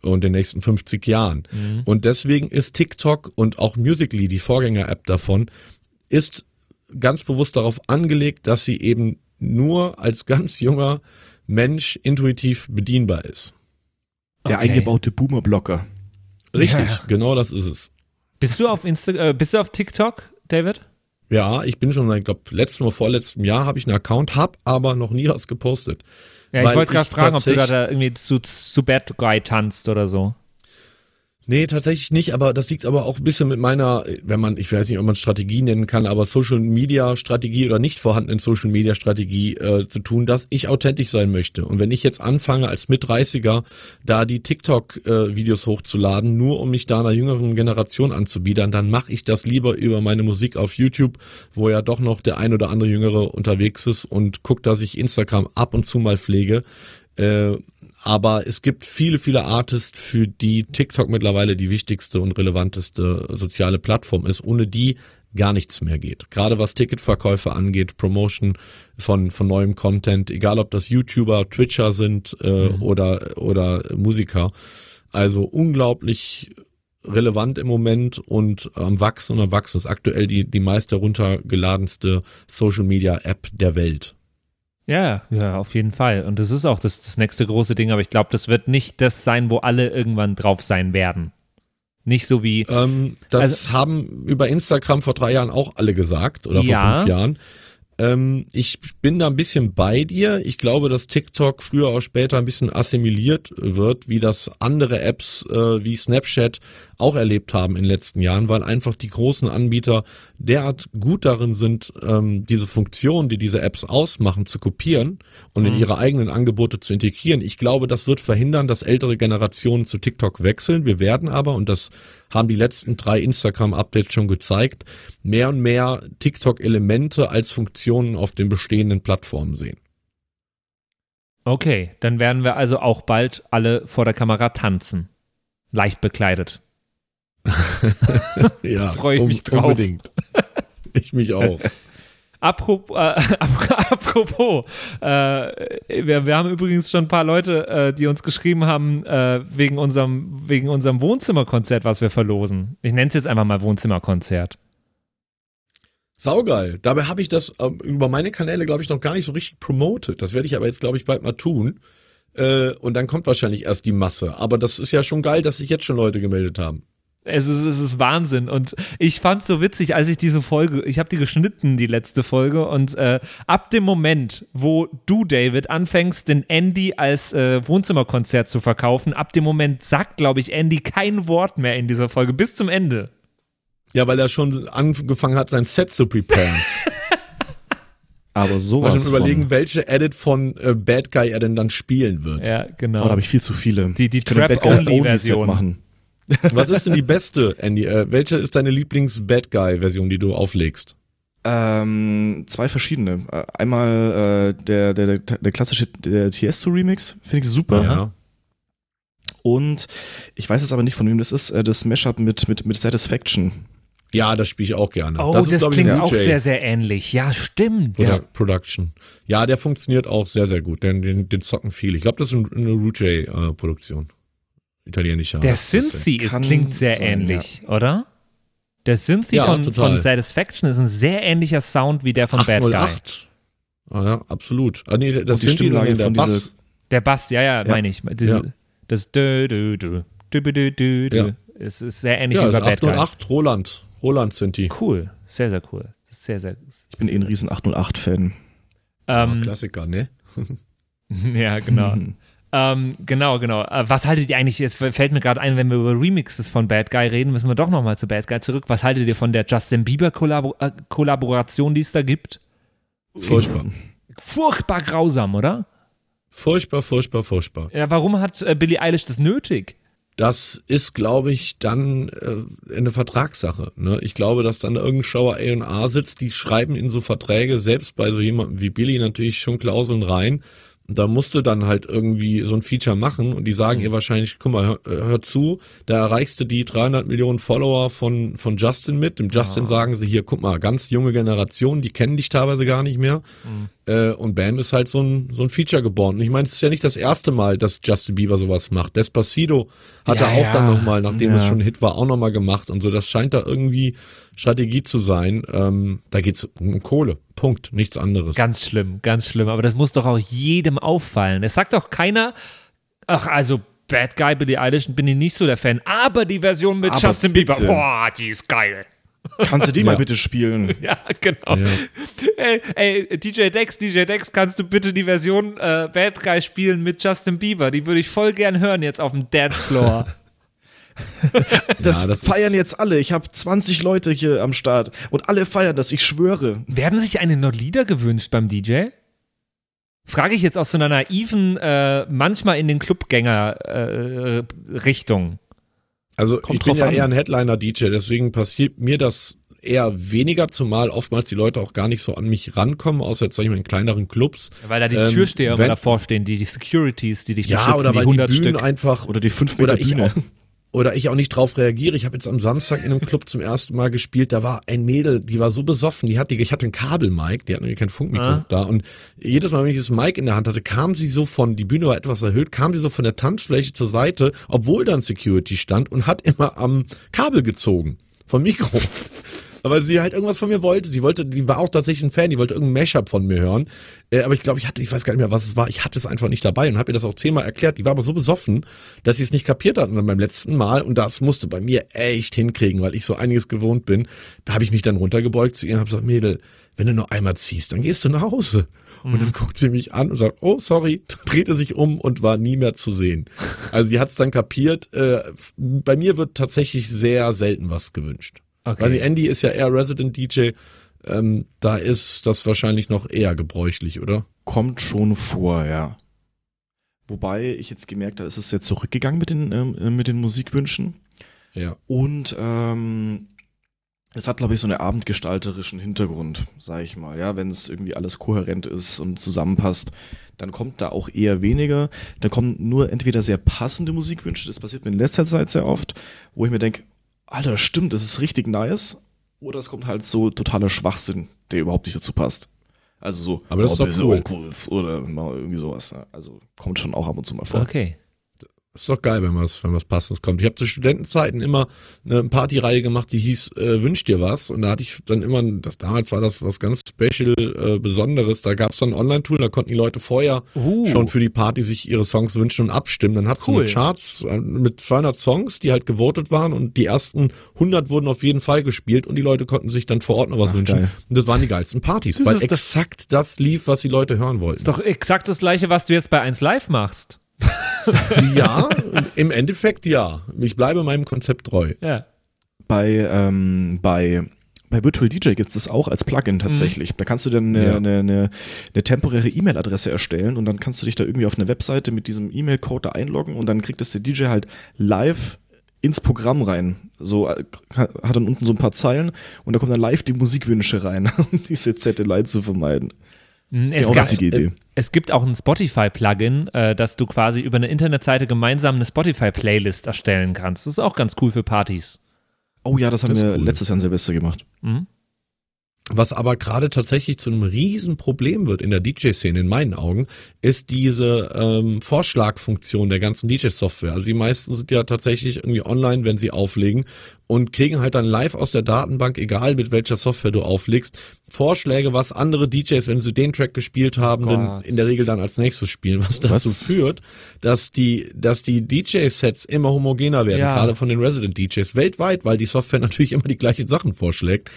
und den nächsten 50 Jahren. Und deswegen ist TikTok und auch Musically, die Vorgänger-App davon, ist ganz bewusst darauf angelegt, dass sie eben nur als ganz junger Mensch intuitiv bedienbar ist. Der Okay. eingebaute Boomer-Blocker. Richtig, Ja. genau das ist es. Bist du auf Insta äh, bist du auf TikTok, David? Ja, ich bin schon seit, glaube letztem oder vorletztem Jahr habe ich einen Account, hab aber noch nie was gepostet. Ja, ich wollte gerade ich fragen, ob du da, da irgendwie zu, zu Bad Guy tanzt oder so. Nee, tatsächlich nicht, aber das liegt aber auch ein bisschen mit meiner, wenn man, ich weiß nicht, ob man Strategie nennen kann, aber Social Media Strategie oder nicht vorhandenen Social Media Strategie äh, zu tun, dass ich authentisch sein möchte. Und wenn ich jetzt anfange als mit 30er da die TikTok äh, Videos hochzuladen, nur um mich da einer jüngeren Generation anzubiedern, dann mache ich das lieber über meine Musik auf YouTube, wo ja doch noch der ein oder andere Jüngere unterwegs ist und guck, dass ich Instagram ab und zu mal pflege. Äh, aber es gibt viele, viele Artists, für die TikTok mittlerweile die wichtigste und relevanteste soziale Plattform ist, ohne die gar nichts mehr geht. Gerade was Ticketverkäufe angeht, Promotion von, von neuem Content, egal ob das YouTuber, Twitcher sind äh, oder, oder Musiker. Also unglaublich relevant im Moment und am Wachsen und am Wachsen ist aktuell die, die meist heruntergeladenste Social Media App der Welt. Ja, ja, auf jeden Fall. Und das ist auch das, das nächste große Ding, aber ich glaube, das wird nicht das sein, wo alle irgendwann drauf sein werden. Nicht so wie, Ähm, das Also- haben über Instagram vor drei Jahren auch alle gesagt oder Ja. vor fünf Jahren. Ähm, ich bin da ein bisschen bei dir. Ich glaube, dass TikTok früher oder später ein bisschen assimiliert wird, wie das andere Apps äh, wie Snapchat auch erlebt haben in den letzten Jahren, weil einfach die großen Anbieter derart gut darin sind, ähm, diese Funktionen, die diese Apps ausmachen, zu kopieren und in ihre eigenen Angebote zu integrieren. Ich glaube, das wird verhindern, dass ältere Generationen zu TikTok wechseln. Wir werden aber, und das haben die letzten drei Instagram-Updates schon gezeigt, mehr und mehr TikTok-Elemente als Funktionen auf den bestehenden Plattformen sehen. okay, dann werden wir also auch bald alle vor der Kamera tanzen. Leicht bekleidet. Ja, Freu ich mich drauf. Unbedingt. Ich mich auch. Apropos, äh, apropos äh, wir, wir haben übrigens schon ein paar Leute, äh, die uns geschrieben haben, äh, wegen, unserem, wegen unserem Wohnzimmerkonzert, was wir verlosen. Ich nenne es jetzt einfach mal Wohnzimmerkonzert. Saugeil. Dabei habe ich das ähm, über meine Kanäle, glaube ich, noch gar nicht so richtig promoted. Das werde ich aber jetzt, glaube ich, bald mal tun. Äh, und dann kommt wahrscheinlich erst die Masse. Aber das ist ja schon geil, dass sich jetzt schon Leute gemeldet haben. Es ist, es ist Wahnsinn und ich fand es so witzig, als ich diese Folge, ich habe die geschnitten, die letzte Folge und äh, ab dem Moment, wo du, David, anfängst, den Andy als äh, Wohnzimmerkonzert zu verkaufen, ab dem Moment sagt, glaube ich, Andy kein Wort mehr in dieser Folge bis zum Ende. Ja, weil er schon angefangen hat, sein Set zu preparen. Aber Mal sowas schon überlegen, von. welche Edit von äh, Bad Guy er denn dann spielen wird. Ja, genau. Oh, da habe ich viel zu viele. Die- die Trap-Only-Version. Machen. Was ist denn die beste, Andy? Äh, welche ist deine Lieblings-Bad Guy-Version, die du auflegst? Ähm, zwei verschiedene. Äh, Einmal äh, der, der, der, der klassische der Tiesto-Remix, finde ich super. Ja. Und ich weiß jetzt aber nicht, von wem das ist, äh, das Mashup mit, mit, mit Satisfaction. Ja, das spiele ich auch gerne. oh, das, ist, glaub ich, klingt auch sehr, sehr ähnlich. Ja, stimmt. Ja, Production. Ja, der funktioniert auch sehr, sehr gut. Den, den, den zocken viele. Ich glaube, das ist ein- eine Rouge-Produktion. Italienischer. Der Synthi ist, klingt sehr sein, ähnlich, oder? Der Synthi Ja, von, von Satisfaction ist ein sehr ähnlicher Sound wie der von Bad Guy. 808. Ah, ja, absolut. Ah, nee, das Und die Stimmlage der von Bass. dieser- Der Bass, ja, ja, meine ich. Diese, Ja. Das dö, dö, dö, du, du, du. Ja. Es ist sehr ähnlich Ja, wie bei also Bad Guy. 808, Roland. Roland sind die. Cool, sehr, sehr cool. Sehr, sehr. Ich bin eh ein riesen 808-Fan. Ähm, Klassiker, ne? ja, genau. ähm, genau, genau. Äh, was haltet ihr eigentlich, jetzt fällt mir gerade ein, wenn wir über Remixes von Bad Guy reden, müssen wir doch nochmal zu Bad Guy zurück. Was haltet ihr von der Justin Bieber-Kollaboration, die es da gibt? Furchtbar. Furchtbar grausam, oder? Furchtbar, furchtbar, furchtbar. Ja, warum hat äh, Billie Eilish das nötig? Das ist, glaube ich, dann äh, eine Vertragssache. Ne? Ich glaube, dass dann irgendein schlauer A&R sitzt, die schreiben in so Verträge, selbst bei so jemandem wie Billy natürlich schon Klauseln rein. Da musste dann halt irgendwie so ein Feature machen und die sagen ihr wahrscheinlich, guck mal, hör, hör zu, da erreichst du die 300 Millionen Follower von, von Justin mit. Dem Justin sagen sie, hier, guck mal, ganz junge Generation, die kennen dich teilweise gar nicht mehr. Äh, und Bam ist halt so ein, so ein Feature geboren. Und ich meine, es ist ja nicht das erste Mal, dass Justin Bieber sowas macht. Despacito hat Ja, er auch ja. dann nochmal, nachdem Ja. es schon ein Hit war, auch nochmal gemacht und so. Das scheint da irgendwie Strategie zu sein. Ähm, da geht's um Kohle. Punkt. Nichts anderes. Ganz schlimm, ganz schlimm. Aber das muss doch auch jedem auffallen. Es sagt doch keiner, ach, also Bad Guy, Billie Eilish, bin ich nicht so der Fan. Aber die Version mit Aber Justin Bieber, bitte. boah, die ist geil. Kannst du die mal bitte spielen? Ja, genau. Ja. Ey, ey, DJ Dex, DJ Dex, kannst du bitte die Version äh, Bad Guy spielen mit Justin Bieber? Die würde ich voll gern hören jetzt auf dem Dancefloor. Das, Ja, das feiern jetzt alle. Ich habe 20 Leute hier am Start und alle feiern das, ich schwöre. Werden sich eine noch Lieder gewünscht beim DJ? Frage ich jetzt aus so einer naiven, äh, manchmal in den Clubgänger-Richtung. Also Kommt ich bin drauf ja an. eher ein Headliner-DJ, deswegen passiert mir das eher weniger, zumal oftmals die Leute auch gar nicht so an mich rankommen, außer jetzt sag ich mal in kleineren Clubs. weil da die Ähm, Türsteher immer wenn- davor stehen, die, die Securities, die dich Ja, beschützen, oder die weil 100 die Bühnen Stück. einfach Oder die 5 Meter oder ich Bühne. auch oder ich auch nicht drauf reagiere. Ich habe jetzt am Samstag in einem Club zum ersten Mal gespielt. Da war ein Mädel, die war so besoffen. Die hatte, ich hatte ein Kabel-Mic, die hat nämlich kein Funkmikro Ah. da. Und jedes Mal, wenn ich das Mic in der Hand hatte, kam sie so von, die Bühne war etwas erhöht, kam sie so von der Tanzfläche zur Seite, obwohl dann Security stand und hat immer am Kabel gezogen. Vom Mikro. Weil sie halt irgendwas von mir wollte. Sie wollte, die war auch tatsächlich ein Fan, die wollte irgendein Mashup von mir hören. Äh, aber ich glaube, ich hatte, ich weiß gar nicht mehr, was es war. Ich hatte es einfach nicht dabei und habe ihr das auch zehnmal erklärt. Die war aber so besoffen, dass sie es nicht kapiert hat. Und dann beim letzten Mal, und das musste bei mir echt hinkriegen, weil ich so einiges gewohnt bin, da habe ich mich dann runtergebeugt zu ihr und habe gesagt, Mädel, wenn du noch einmal ziehst, dann gehst du nach Hause. Und dann guckt sie mich an und sagt, oh, sorry, drehte sich um und war nie mehr zu sehen. Also sie hat es dann kapiert. Äh, bei mir wird tatsächlich sehr selten was gewünscht. Okay. Weil die Andy ist ja eher Resident DJ. Ähm, da ist das wahrscheinlich noch eher gebräuchlich, oder? Kommt schon vor, ja. Wobei ich jetzt gemerkt habe, es ist jetzt zurückgegangen mit den, ähm, mit den Musikwünschen. Ja. Und ähm, es hat, glaube ich, so einen abendgestalterischen Hintergrund, sage ich mal. Ja, wenn es irgendwie alles kohärent ist und zusammenpasst, dann kommt da auch eher weniger. Da kommen nur entweder sehr passende Musikwünsche, das passiert mir in letzter Zeit sehr oft, wo ich mir denke, Alter, stimmt, das ist richtig nice. Oder es kommt halt so totaler Schwachsinn, der überhaupt nicht dazu passt. Also so, Aber das ist doch cool. Onkels oder mal irgendwie sowas. Ne? Also kommt schon auch ab und zu mal vor. Okay. Ist doch geil, wenn was, wenn was Passendes kommt. Ich habe zu Studentenzeiten immer eine Partyreihe gemacht, die hieß äh, Wünsch dir was. Und da hatte ich dann immer, das damals war das was ganz Special, äh, Besonderes. Da gab es dann ein Online-Tool, da konnten die Leute vorher Uh. schon für die Party sich ihre Songs wünschen und abstimmen. Dann hat Cool. so eine Charts äh, mit 200 Songs, die halt gewotet waren und die ersten 100 wurden auf jeden Fall gespielt und die Leute konnten sich dann vor Ort noch was Ach, wünschen. geil. Und das waren die geilsten Partys, Das weil exakt das lief, was die Leute hören wollten. Ist doch exakt das gleiche, was du jetzt bei 1 Live machst. Ja, im Endeffekt ja. Ich bleibe meinem Konzept treu. Ja. Bei, ähm, bei, bei Virtual DJ gibt es das auch als Plugin tatsächlich. Da kannst du dann eine, Ja. eine, eine, eine temporäre E-Mail-Adresse erstellen und dann kannst du dich da irgendwie auf eine Webseite mit diesem E-Mail-Code da einloggen und dann kriegt das der DJ halt live ins Programm rein. So äh, hat dann unten so ein paar Zeilen und da kommen dann live die Musikwünsche rein, um diese Zettelei zu vermeiden. Mm, Es, Ja, gab, witzige Idee. es gibt auch ein Spotify-Plugin, äh, dass du quasi über eine Internetseite gemeinsam eine Spotify-Playlist erstellen kannst. Das ist auch ganz cool für Partys. Oh ja, das haben Das wir cool. letztes Jahr an Silvester gemacht. Mhm. Was aber gerade tatsächlich zu einem Riesenproblem wird in der DJ-Szene in meinen Augen, ist diese ähm, Vorschlagfunktion der ganzen DJ-Software. Also die meisten sind ja tatsächlich irgendwie online, wenn sie auflegen und kriegen halt dann live aus der Datenbank, egal mit welcher Software du auflegst, Vorschläge, was andere DJs, wenn sie den Track gespielt haben, Oh dann Gott. in der Regel dann als nächstes spielen, was dazu Was? führt, dass die, dass die DJ-Sets immer homogener werden, Ja. gerade von den Resident DJs weltweit, weil die Software natürlich immer die gleichen Sachen vorschlägt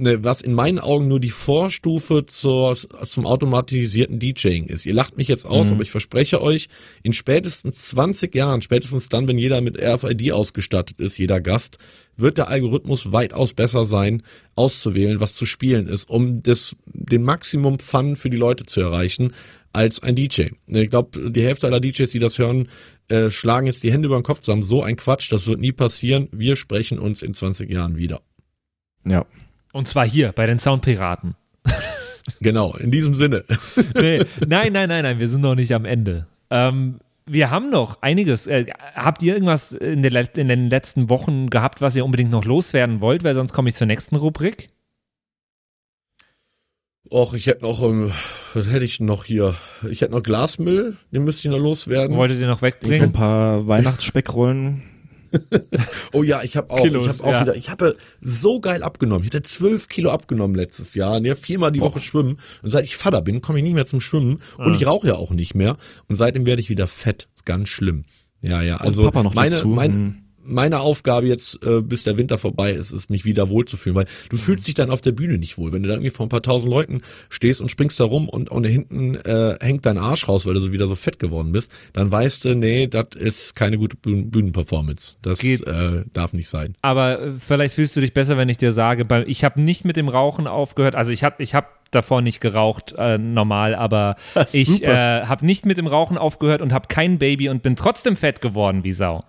was in meinen Augen nur die Vorstufe zur, zum automatisierten DJing ist. Ihr lacht mich jetzt aus, Mhm. aber ich verspreche euch, in spätestens 20 Jahren, spätestens dann, wenn jeder mit RFID ausgestattet ist, jeder Gast, wird der Algorithmus weitaus besser sein, auszuwählen, was zu spielen ist, um das, den Maximum Fun für die Leute zu erreichen, als ein DJ. Ich glaube, die Hälfte aller DJs, die das hören, äh, schlagen jetzt die Hände über den Kopf zusammen. So ein Quatsch, das wird nie passieren. Wir sprechen uns in 20 Jahren wieder. Ja. Und zwar hier bei den Soundpiraten. Genau, in diesem Sinne. Nee, nein, nein, nein, nein, wir sind noch nicht am Ende. Ähm, wir haben noch einiges. Äh, habt ihr irgendwas in, der, in den letzten Wochen gehabt, was ihr unbedingt noch loswerden wollt? Weil sonst komme ich zur nächsten Rubrik. Och, ich hätte noch, ähm, was hätte ich noch hier? Ich hätte noch Glasmüll, den müsste ich noch loswerden. Wolltet ihr noch Ein wegbringen? paar Weihnachtssspeckrollen. Oh ja, ich habe auch, Kilos, ich habe auch ja. wieder, ich habe so geil abgenommen. Ich hatte zwölf Kilo abgenommen letztes Jahr. Und ja, viermal die Woche schwimmen. Und seit ich Vater bin, komme ich nicht mehr zum Schwimmen. Und Ah. ich rauche ja auch nicht mehr. Und seitdem werde ich wieder fett. Ist ganz schlimm. Ja, ja. Also Papa noch meine, dazu. meine, Hm. Meine Aufgabe jetzt, äh, bis der Winter vorbei ist, ist, mich wieder wohlzufühlen, weil du Mhm. fühlst dich dann auf der Bühne nicht wohl. Wenn du da irgendwie vor ein paar tausend Leuten stehst und springst da rum und, und hinten äh, hängt dein Arsch raus, weil du so wieder so fett geworden bist, dann weißt du, nee, das ist keine gute Bühnen Bühnenperformance. Das geht- äh, darf nicht sein. Aber äh, vielleicht fühlst du dich besser, wenn ich dir sage, ich habe nicht mit dem Rauchen aufgehört. Also ich habe ich hab davor nicht geraucht, äh, normal, aber ich äh, habe nicht mit dem Rauchen aufgehört und habe kein Baby und bin trotzdem fett geworden wie Sau.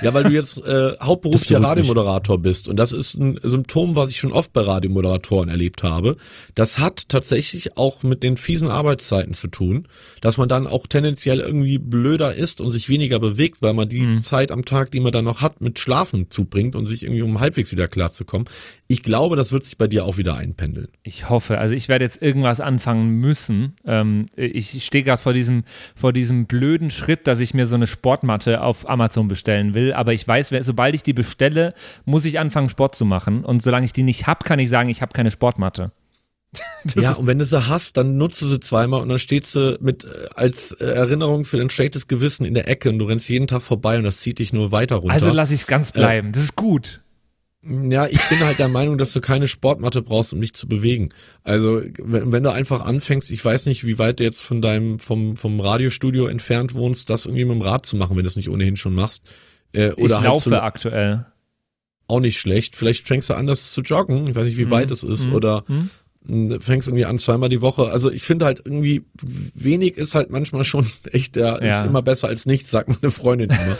Ja, weil du jetzt äh, hauptberuflicher. Radiomoderator bist. Und das ist ein Symptom, was ich schon oft bei Radiomoderatoren erlebt habe. Das hat tatsächlich auch mit den fiesen Arbeitszeiten zu tun, dass man dann auch tendenziell irgendwie blöder ist und sich weniger bewegt, weil man die Mhm. Zeit am Tag, die man dann noch hat, mit Schlafen zubringt und sich irgendwie um halbwegs wieder klarzukommen. Ich glaube, das wird sich bei dir auch wieder einpendeln. Ich hoffe. Also ich werde jetzt irgendwas anfangen müssen. Ähm, ich stehe gerade vor diesem, vor diesem blöden Schritt, dass ich mir so eine Sportmatte auf Amazon bestellen will. Aber ich weiß, sobald ich die bestelle, muss ich anfangen, Sport zu machen. Und solange ich die nicht habe, kann ich sagen, ich habe keine Sportmatte. ja, und wenn du sie hast, dann nutzt du sie zweimal und dann steht sie mit äh, als äh, Erinnerung für dein schlechtes Gewissen in der Ecke und du rennst jeden Tag vorbei und das zieht dich nur weiter runter. Also lasse ich es ganz bleiben. Das ist gut. Ja, ich bin halt der Meinung, dass du keine Sportmatte brauchst, um dich zu bewegen. Also, wenn, wenn du einfach anfängst, ich weiß nicht, wie weit du jetzt von deinem, vom, vom Radiostudio entfernt wohnst, das irgendwie mit dem Rad zu machen, wenn du es nicht ohnehin schon machst. Äh, Ich oder halt laufe zu, aktuell. auch nicht schlecht. Vielleicht fängst du an, das zu joggen. Ich weiß nicht, wie weit es ist. Mhm. Oder mh, fängst irgendwie an zweimal die Woche. Also ich finde halt irgendwie, wenig ist halt manchmal schon echt, der Ja. ist immer besser als nichts, sagt meine Freundin immer.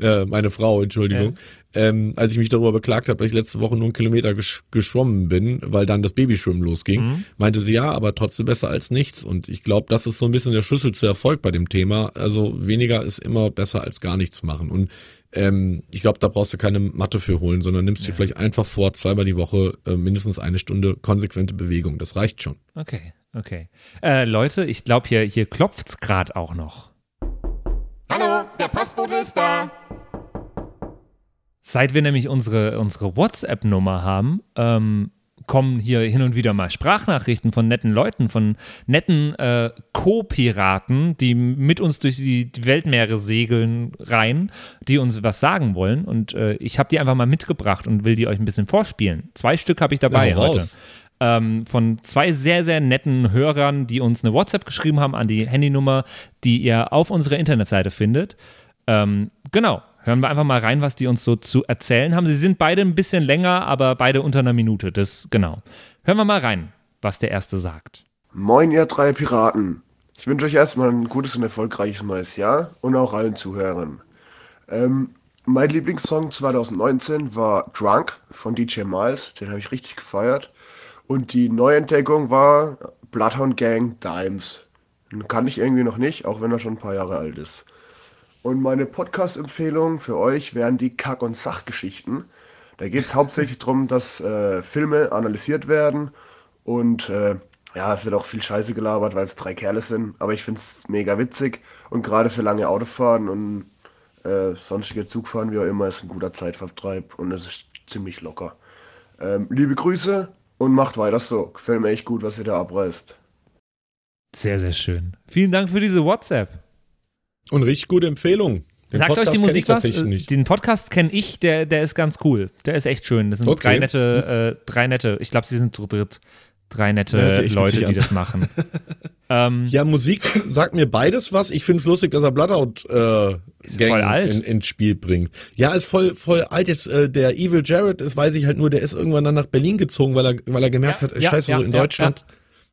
äh, meine Frau, Entschuldigung. Ähm, als ich mich darüber beklagt habe, dass ich letzte Woche nur einen Kilometer gesch geschwommen bin, weil dann das Babyschwimmen losging, Mhm. meinte sie ja, aber trotzdem besser als nichts. Und ich glaube, das ist so ein bisschen der Schlüssel zu Erfolg bei dem Thema. Also weniger ist immer besser als gar nichts machen. Und ähm, ich glaube, da brauchst du keine Matte für holen, sondern nimmst dir vielleicht einfach vor, zweimal die Woche äh, mindestens eine Stunde konsequente Bewegung. Das reicht schon. Okay, okay. Äh, Leute, ich glaube, hier, hier klopft es gerade auch noch. Hallo, der Postbote ist da. Seit wir nämlich unsere, unsere WhatsApp-Nummer haben, ähm, kommen hier hin und wieder mal Sprachnachrichten von netten Leuten, von netten äh, Co-Piraten, die mit uns durch die Weltmeere segeln rein, die uns was sagen wollen. Und äh, ich habe die einfach mal mitgebracht und will die euch ein bisschen vorspielen. Zwei Stück habe ich dabei Ja, heute. Ähm, von zwei sehr, sehr netten Hörern, die uns eine WhatsApp geschrieben haben an die Handynummer, die ihr auf unserer Internetseite findet. Ähm, genau. Hören wir einfach mal rein, was die uns so zu erzählen haben. Sie sind beide ein bisschen länger, aber beide unter einer Minute. Das, genau. Hören wir mal rein, was der Erste sagt. Moin, ihr drei Piraten. Ich wünsche euch erstmal ein gutes und erfolgreiches neues Jahr und auch allen Zuhörern. Ähm, mein Lieblingssong 2019 war Drunk von DJ Miles, den habe ich richtig gefeiert. Und die Neuentdeckung war Bloodhound Gang Dimes. Den kann ich irgendwie noch nicht, auch wenn er schon ein paar Jahre alt ist. Und meine Podcast-Empfehlungen für euch wären die Kack- und Sachgeschichten. Da geht es hauptsächlich darum, dass äh, Filme analysiert werden und äh, ja, es wird auch viel Scheiße gelabert, weil es drei Kerle sind, aber ich finde es mega witzig und gerade für lange Autofahren und äh, sonstige Zugfahren, wie auch immer, ist ein guter Zeitvertreib und es ist ziemlich locker. Ähm, liebe Grüße und macht weiter so. Gefällt mir echt gut, was ihr da abreißt. Sehr, sehr schön. Vielen Dank für diese WhatsApp. Und richtig gute Empfehlung. Den Sagt euch Podcast die kenn Musik was? nicht. Den Podcast kenne ich, der, der ist ganz cool. Der ist echt schön. Das sind Okay. drei nette, äh, drei nette, ich glaube, sie sind zu dritt. Drei nette Ja, Leute, die an. das machen. ähm, Ja, Musik sagt mir beides was. Ich finde es lustig, dass er Bloodout äh, Gang. In, ins Spiel bringt. Ja, ist voll voll alt. Jetzt äh, der Evil Jared, das weiß ich halt nur, der ist irgendwann dann nach Berlin gezogen, weil er weil er gemerkt Ja, hat, ja, scheiße, ja, so in ja, Deutschland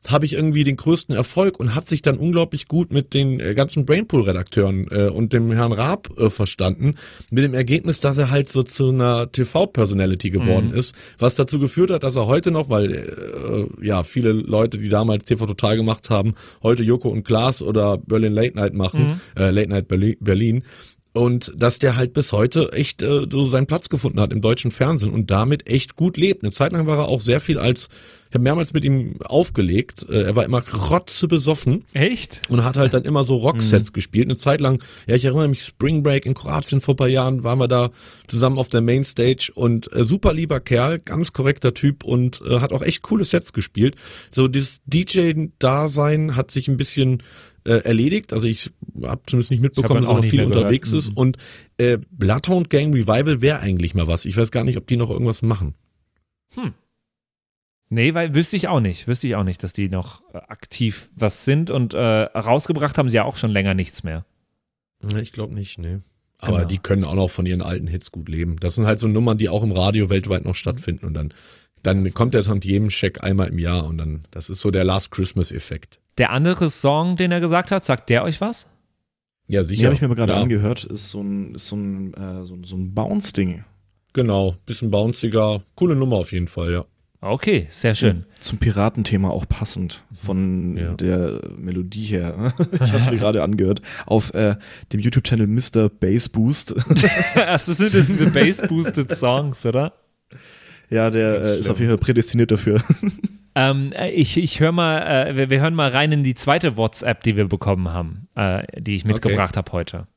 habe ich irgendwie den größten Erfolg und hat sich dann unglaublich gut mit den äh, ganzen Brainpool-Redakteuren äh, und dem Herrn Raab äh, verstanden. Mit dem Ergebnis, dass er halt so zu einer TV-Personality geworden ist, was dazu geführt hat, dass er heute noch, weil äh, ja viele Leute, die damals TV Total gemacht haben, heute Joko und Klaas oder Berlin Late Night machen, äh, Late Night Berlin, Berlin. Und dass der halt bis heute echt äh, so seinen Platz gefunden hat im deutschen Fernsehen und damit echt gut lebt. Eine Zeit lang war er auch sehr viel als, ich habe mehrmals mit ihm aufgelegt, äh, er war immer rotze besoffen echt? und hat halt dann immer so Rocksets gespielt. Eine Zeit lang, ja, ich erinnere mich, Spring Break in Kroatien vor ein paar Jahren, waren wir da zusammen auf der Mainstage und äh, super lieber Kerl, ganz korrekter Typ und äh, hat auch echt coole Sets gespielt. So dieses DJ-Dasein hat sich ein bisschen äh, erledigt. Also ich habe zumindest nicht mitbekommen, dass er auch noch viel mehr gehört. unterwegs ist. Mhm. Und äh, Bloodhound Gang Revival wäre eigentlich mal was. Ich weiß gar nicht, ob die noch irgendwas machen. Nee, weil wüsste ich auch nicht. Wüsste ich auch nicht, dass die noch äh, aktiv was sind und äh, rausgebracht haben sie ja auch schon länger nichts mehr. Ich glaube nicht, nee. Aber Genau. die können auch noch von ihren alten Hits gut leben. Das sind halt so Nummern, die auch im Radio weltweit noch stattfinden und dann, dann kommt der Tantiemen-Check einmal im Jahr und dann, das ist so der Last Christmas-Effekt. Der andere Song, den er gesagt hat, sagt der euch was? Ja, Die sicher. habe ich mir aber gerade ja, angehört. Ist so ein, ist so ein, äh, so, ein- so ein Bounce-Ding. Genau, bisschen bounciger. Coole Nummer auf jeden Fall, ja. Okay, sehr schön. Zum Piratenthema auch passend von Ja. der Melodie her. ich habe es mir gerade angehört. Auf äh, dem YouTube-Channel Mr. Bass Boost. das sind das diese Bass-Boosted Songs, oder? ja, der äh, ist auf jeden Fall prädestiniert dafür. Ähm, äh, ich ich höre mal, äh, wir, wir hören mal rein in die zweite WhatsApp, die wir bekommen haben, äh, die ich mitgebracht habe heute.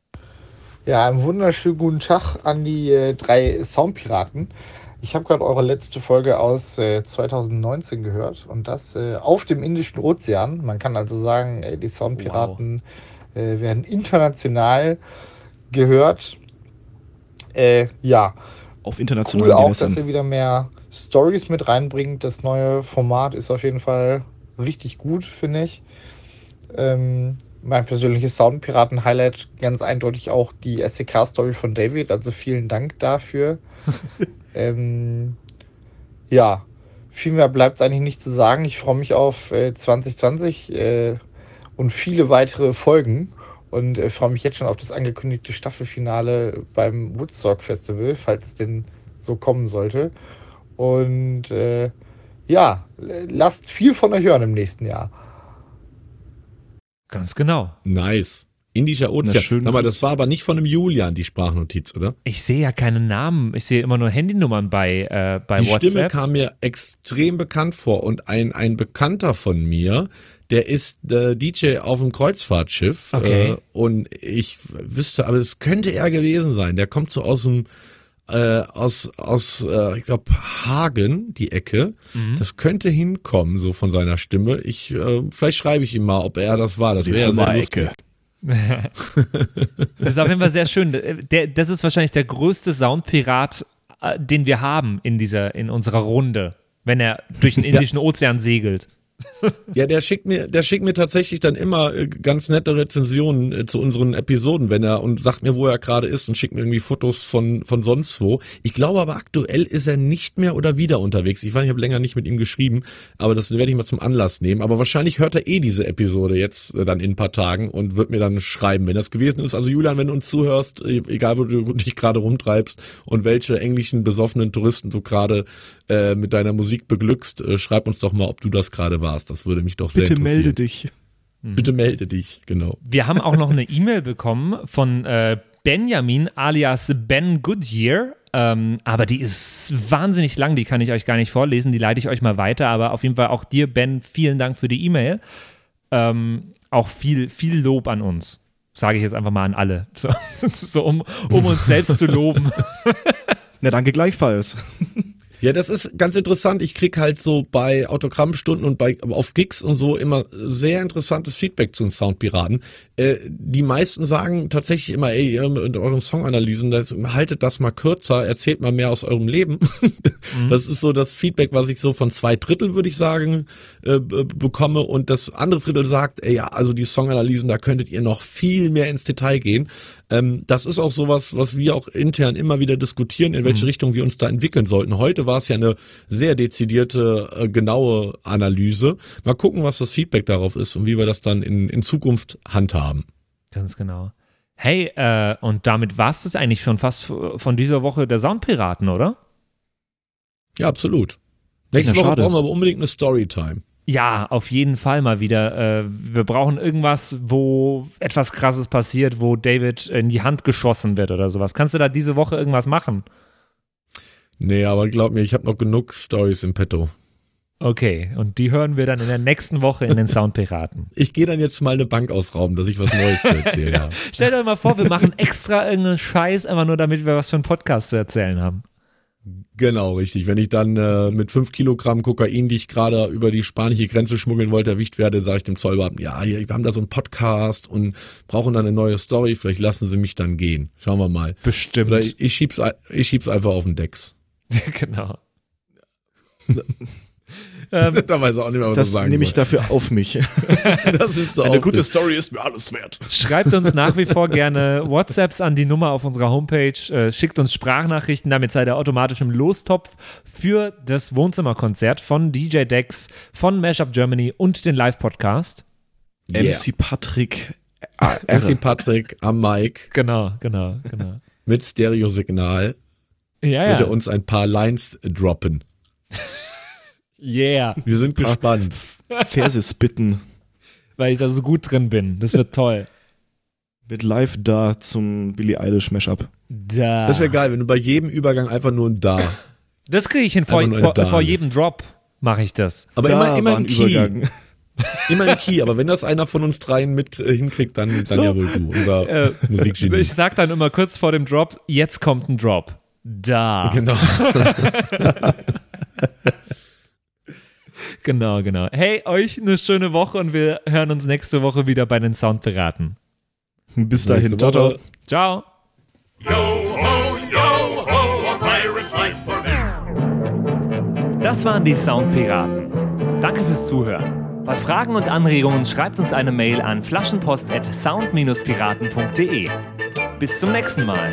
Ja, einen wunderschönen guten Tag an die äh, drei Soundpiraten. Ich habe gerade eure letzte Folge aus äh, 2019 gehört und das äh, auf dem Indischen Ozean. Man kann also sagen, äh, die Soundpiraten äh, werden international gehört. Äh, ja, Auf cool internationalen auch, dass Gewässern. ihr wieder mehr Stories mit reinbringt. Das neue Format ist auf jeden Fall richtig gut, finde ich. Ähm, mein persönliches Soundpiraten-Highlight ganz eindeutig auch die SEK-Story von David. Also vielen Dank dafür. ähm, ja, viel mehr bleibt es eigentlich nicht zu sagen. Ich freue mich auf äh, 2020 äh, und viele weitere Folgen und äh, freue mich jetzt schon auf das angekündigte Staffelfinale beim Woodstock Festival, falls es denn so kommen sollte. Und äh, ja, lasst viel von euch hören im nächsten Jahr. Ganz genau. Nice. Indischer Ozean. war's. das war aber nicht von dem Julian, die Sprachnotiz, oder? Ich sehe ja keine Namen. Ich sehe immer nur Handynummern bei, äh, bei die WhatsApp. Stimme kam mir extrem bekannt vor und ein, ein Bekannter von mir, der ist der DJ auf dem Kreuzfahrtschiff Okay. äh, und ich wüsste, aber es könnte er gewesen sein. Der kommt so aus dem äh, aus aus äh, ich glaube Hagen die Ecke. Mhm. Das könnte hinkommen so von seiner Stimme. Ich äh, vielleicht schreibe ich ihm mal, ob er das war. Das wäre sehr Hummer-Ecke. lustig. Das ist auf jeden Fall sehr schön. Der, das ist wahrscheinlich der größte Soundpirat, äh, den wir haben in dieser, in unserer Runde, wenn er durch den Indischen Ozean segelt. Ja, der schickt mir, der schickt mir tatsächlich dann immer äh, ganz nette Rezensionen äh, zu unseren Episoden, wenn er und sagt mir, wo er gerade ist und schickt mir irgendwie Fotos von von sonst wo. Ich glaube aber aktuell ist er nicht mehr oder wieder unterwegs. Ich weiß, ich habe länger nicht mit ihm geschrieben, aber das werde ich mal zum Anlass nehmen. Aber wahrscheinlich hört er eh diese Episode jetzt äh, dann in ein paar Tagen und wird mir dann schreiben, wenn das gewesen ist. Also Julian, wenn du uns zuhörst, egal wo du dich gerade rumtreibst und welche englischen besoffenen Touristen du gerade äh, mit deiner Musik beglückst, äh, schreib uns doch mal, ob du das gerade warst. Das würde mich doch sehr Bitte interessieren. melde dich. Bitte melde dich, genau. Wir haben auch noch eine E-Mail bekommen von äh, Benjamin alias Ben Goodyear. Ähm, aber die ist wahnsinnig lang, die kann ich euch gar nicht vorlesen, die leite ich euch mal weiter. Aber auf jeden Fall auch dir, Ben, vielen Dank für die E-Mail. Ähm, auch viel, viel Lob an uns. Sage ich jetzt einfach mal an alle. So, so um, um uns selbst zu loben. Na, danke gleichfalls. Ja, das ist ganz interessant. Ich krieg halt so bei Autogrammstunden und bei auf Gigs und so immer sehr interessantes Feedback zu den Soundpiraten. Äh, die meisten sagen tatsächlich immer, ey, ihr mit euren Songanalysen, das, haltet das mal kürzer, erzählt mal mehr aus eurem Leben. Mhm. Das ist so das Feedback, was ich so von zwei Drittel, würde ich sagen, äh, bekomme. Und das andere Drittel sagt, ey, ja, also die Songanalysen, da könntet ihr noch viel mehr ins Detail gehen. Ähm, das ist auch sowas, was wir auch intern immer wieder diskutieren, in welche mhm. Richtung wir uns da entwickeln sollten. Heute war es ja eine sehr dezidierte, äh, genaue Analyse. Mal gucken, was das Feedback darauf ist und wie wir das dann in, in Zukunft handhaben. Ganz genau. Hey, äh, und damit war es das eigentlich schon fast von dieser Woche der Soundpiraten, oder? Ja, absolut. Nächste ja, Woche brauchen wir aber unbedingt eine Storytime. Ja, auf jeden Fall mal wieder. Äh, wir brauchen irgendwas, wo etwas Krasses passiert, wo David in die Hand geschossen wird oder sowas. Kannst du da diese Woche irgendwas machen? Nee, aber glaub mir, ich habe noch genug Stories im Petto. Okay, und die hören wir dann in der nächsten Woche in den Soundpiraten. Ich gehe dann jetzt mal eine Bank ausrauben, dass ich was Neues zu erzählen habe. Stell dir mal vor, wir machen extra irgendeinen Scheiß, einfach nur damit wir was für einen Podcast zu erzählen haben. Genau, richtig. Wenn ich dann äh, mit fünf Kilogramm Kokain, die ich gerade über die spanische Grenze schmuggeln wollte, erwischt werde, sage ich dem Zollbeamten, ja, wir haben da so einen Podcast und brauchen dann eine neue Story, vielleicht lassen sie mich dann gehen. Schauen wir mal. Bestimmt. Oder ich, ich schieb's, ich schieb's einfach auf den Decks. genau. Ähm, da weiß er auch nicht mehr, was das sagen nehme ich dafür auf mich. Eine gute Story ist mir alles wert. Schreibt uns nach wie vor gerne WhatsApps an die Nummer auf unserer Homepage. Äh, schickt uns Sprachnachrichten, damit seid ihr automatisch im Lostopf für das Wohnzimmerkonzert von DJ Dex, von Mashup Germany und den Live-Podcast. Yeah. MC Patrick. MC Patrick am Mic. Genau, genau, genau. Mit Stereosignal. Ja, ja. Wird er uns ein paar Lines droppen. Yeah. Wir sind gespannt. Verse spitten. Weil ich da so gut drin bin. Das wird toll. Wird live da zum Billie Eilish Mashup. Da. Das wäre geil, wenn du bei jedem Übergang einfach nur ein Da. Das kriege ich hin. Vor, vor, vor jedem Drop mache ich das. Aber da immer, immer ein Key. Übergang. Immer ein Key, aber wenn das einer von uns dreien mit äh, hinkriegt, dann, dann so. ja wohl du, unser äh, Musikgenie. Ich sag dann immer kurz vor dem Drop, jetzt kommt ein Drop. Da. Genau. Genau, genau. Hey, euch eine schöne Woche und wir hören uns nächste Woche wieder bei den Soundpiraten. Bis dahin. Ciao, ciao. Ciao. Yo ho, yo ho, a pirate's life for me. Das waren die Soundpiraten. Danke fürs Zuhören. Bei Fragen und Anregungen schreibt uns eine Mail an flaschenpost@sound-piraten.de. Bis zum nächsten Mal.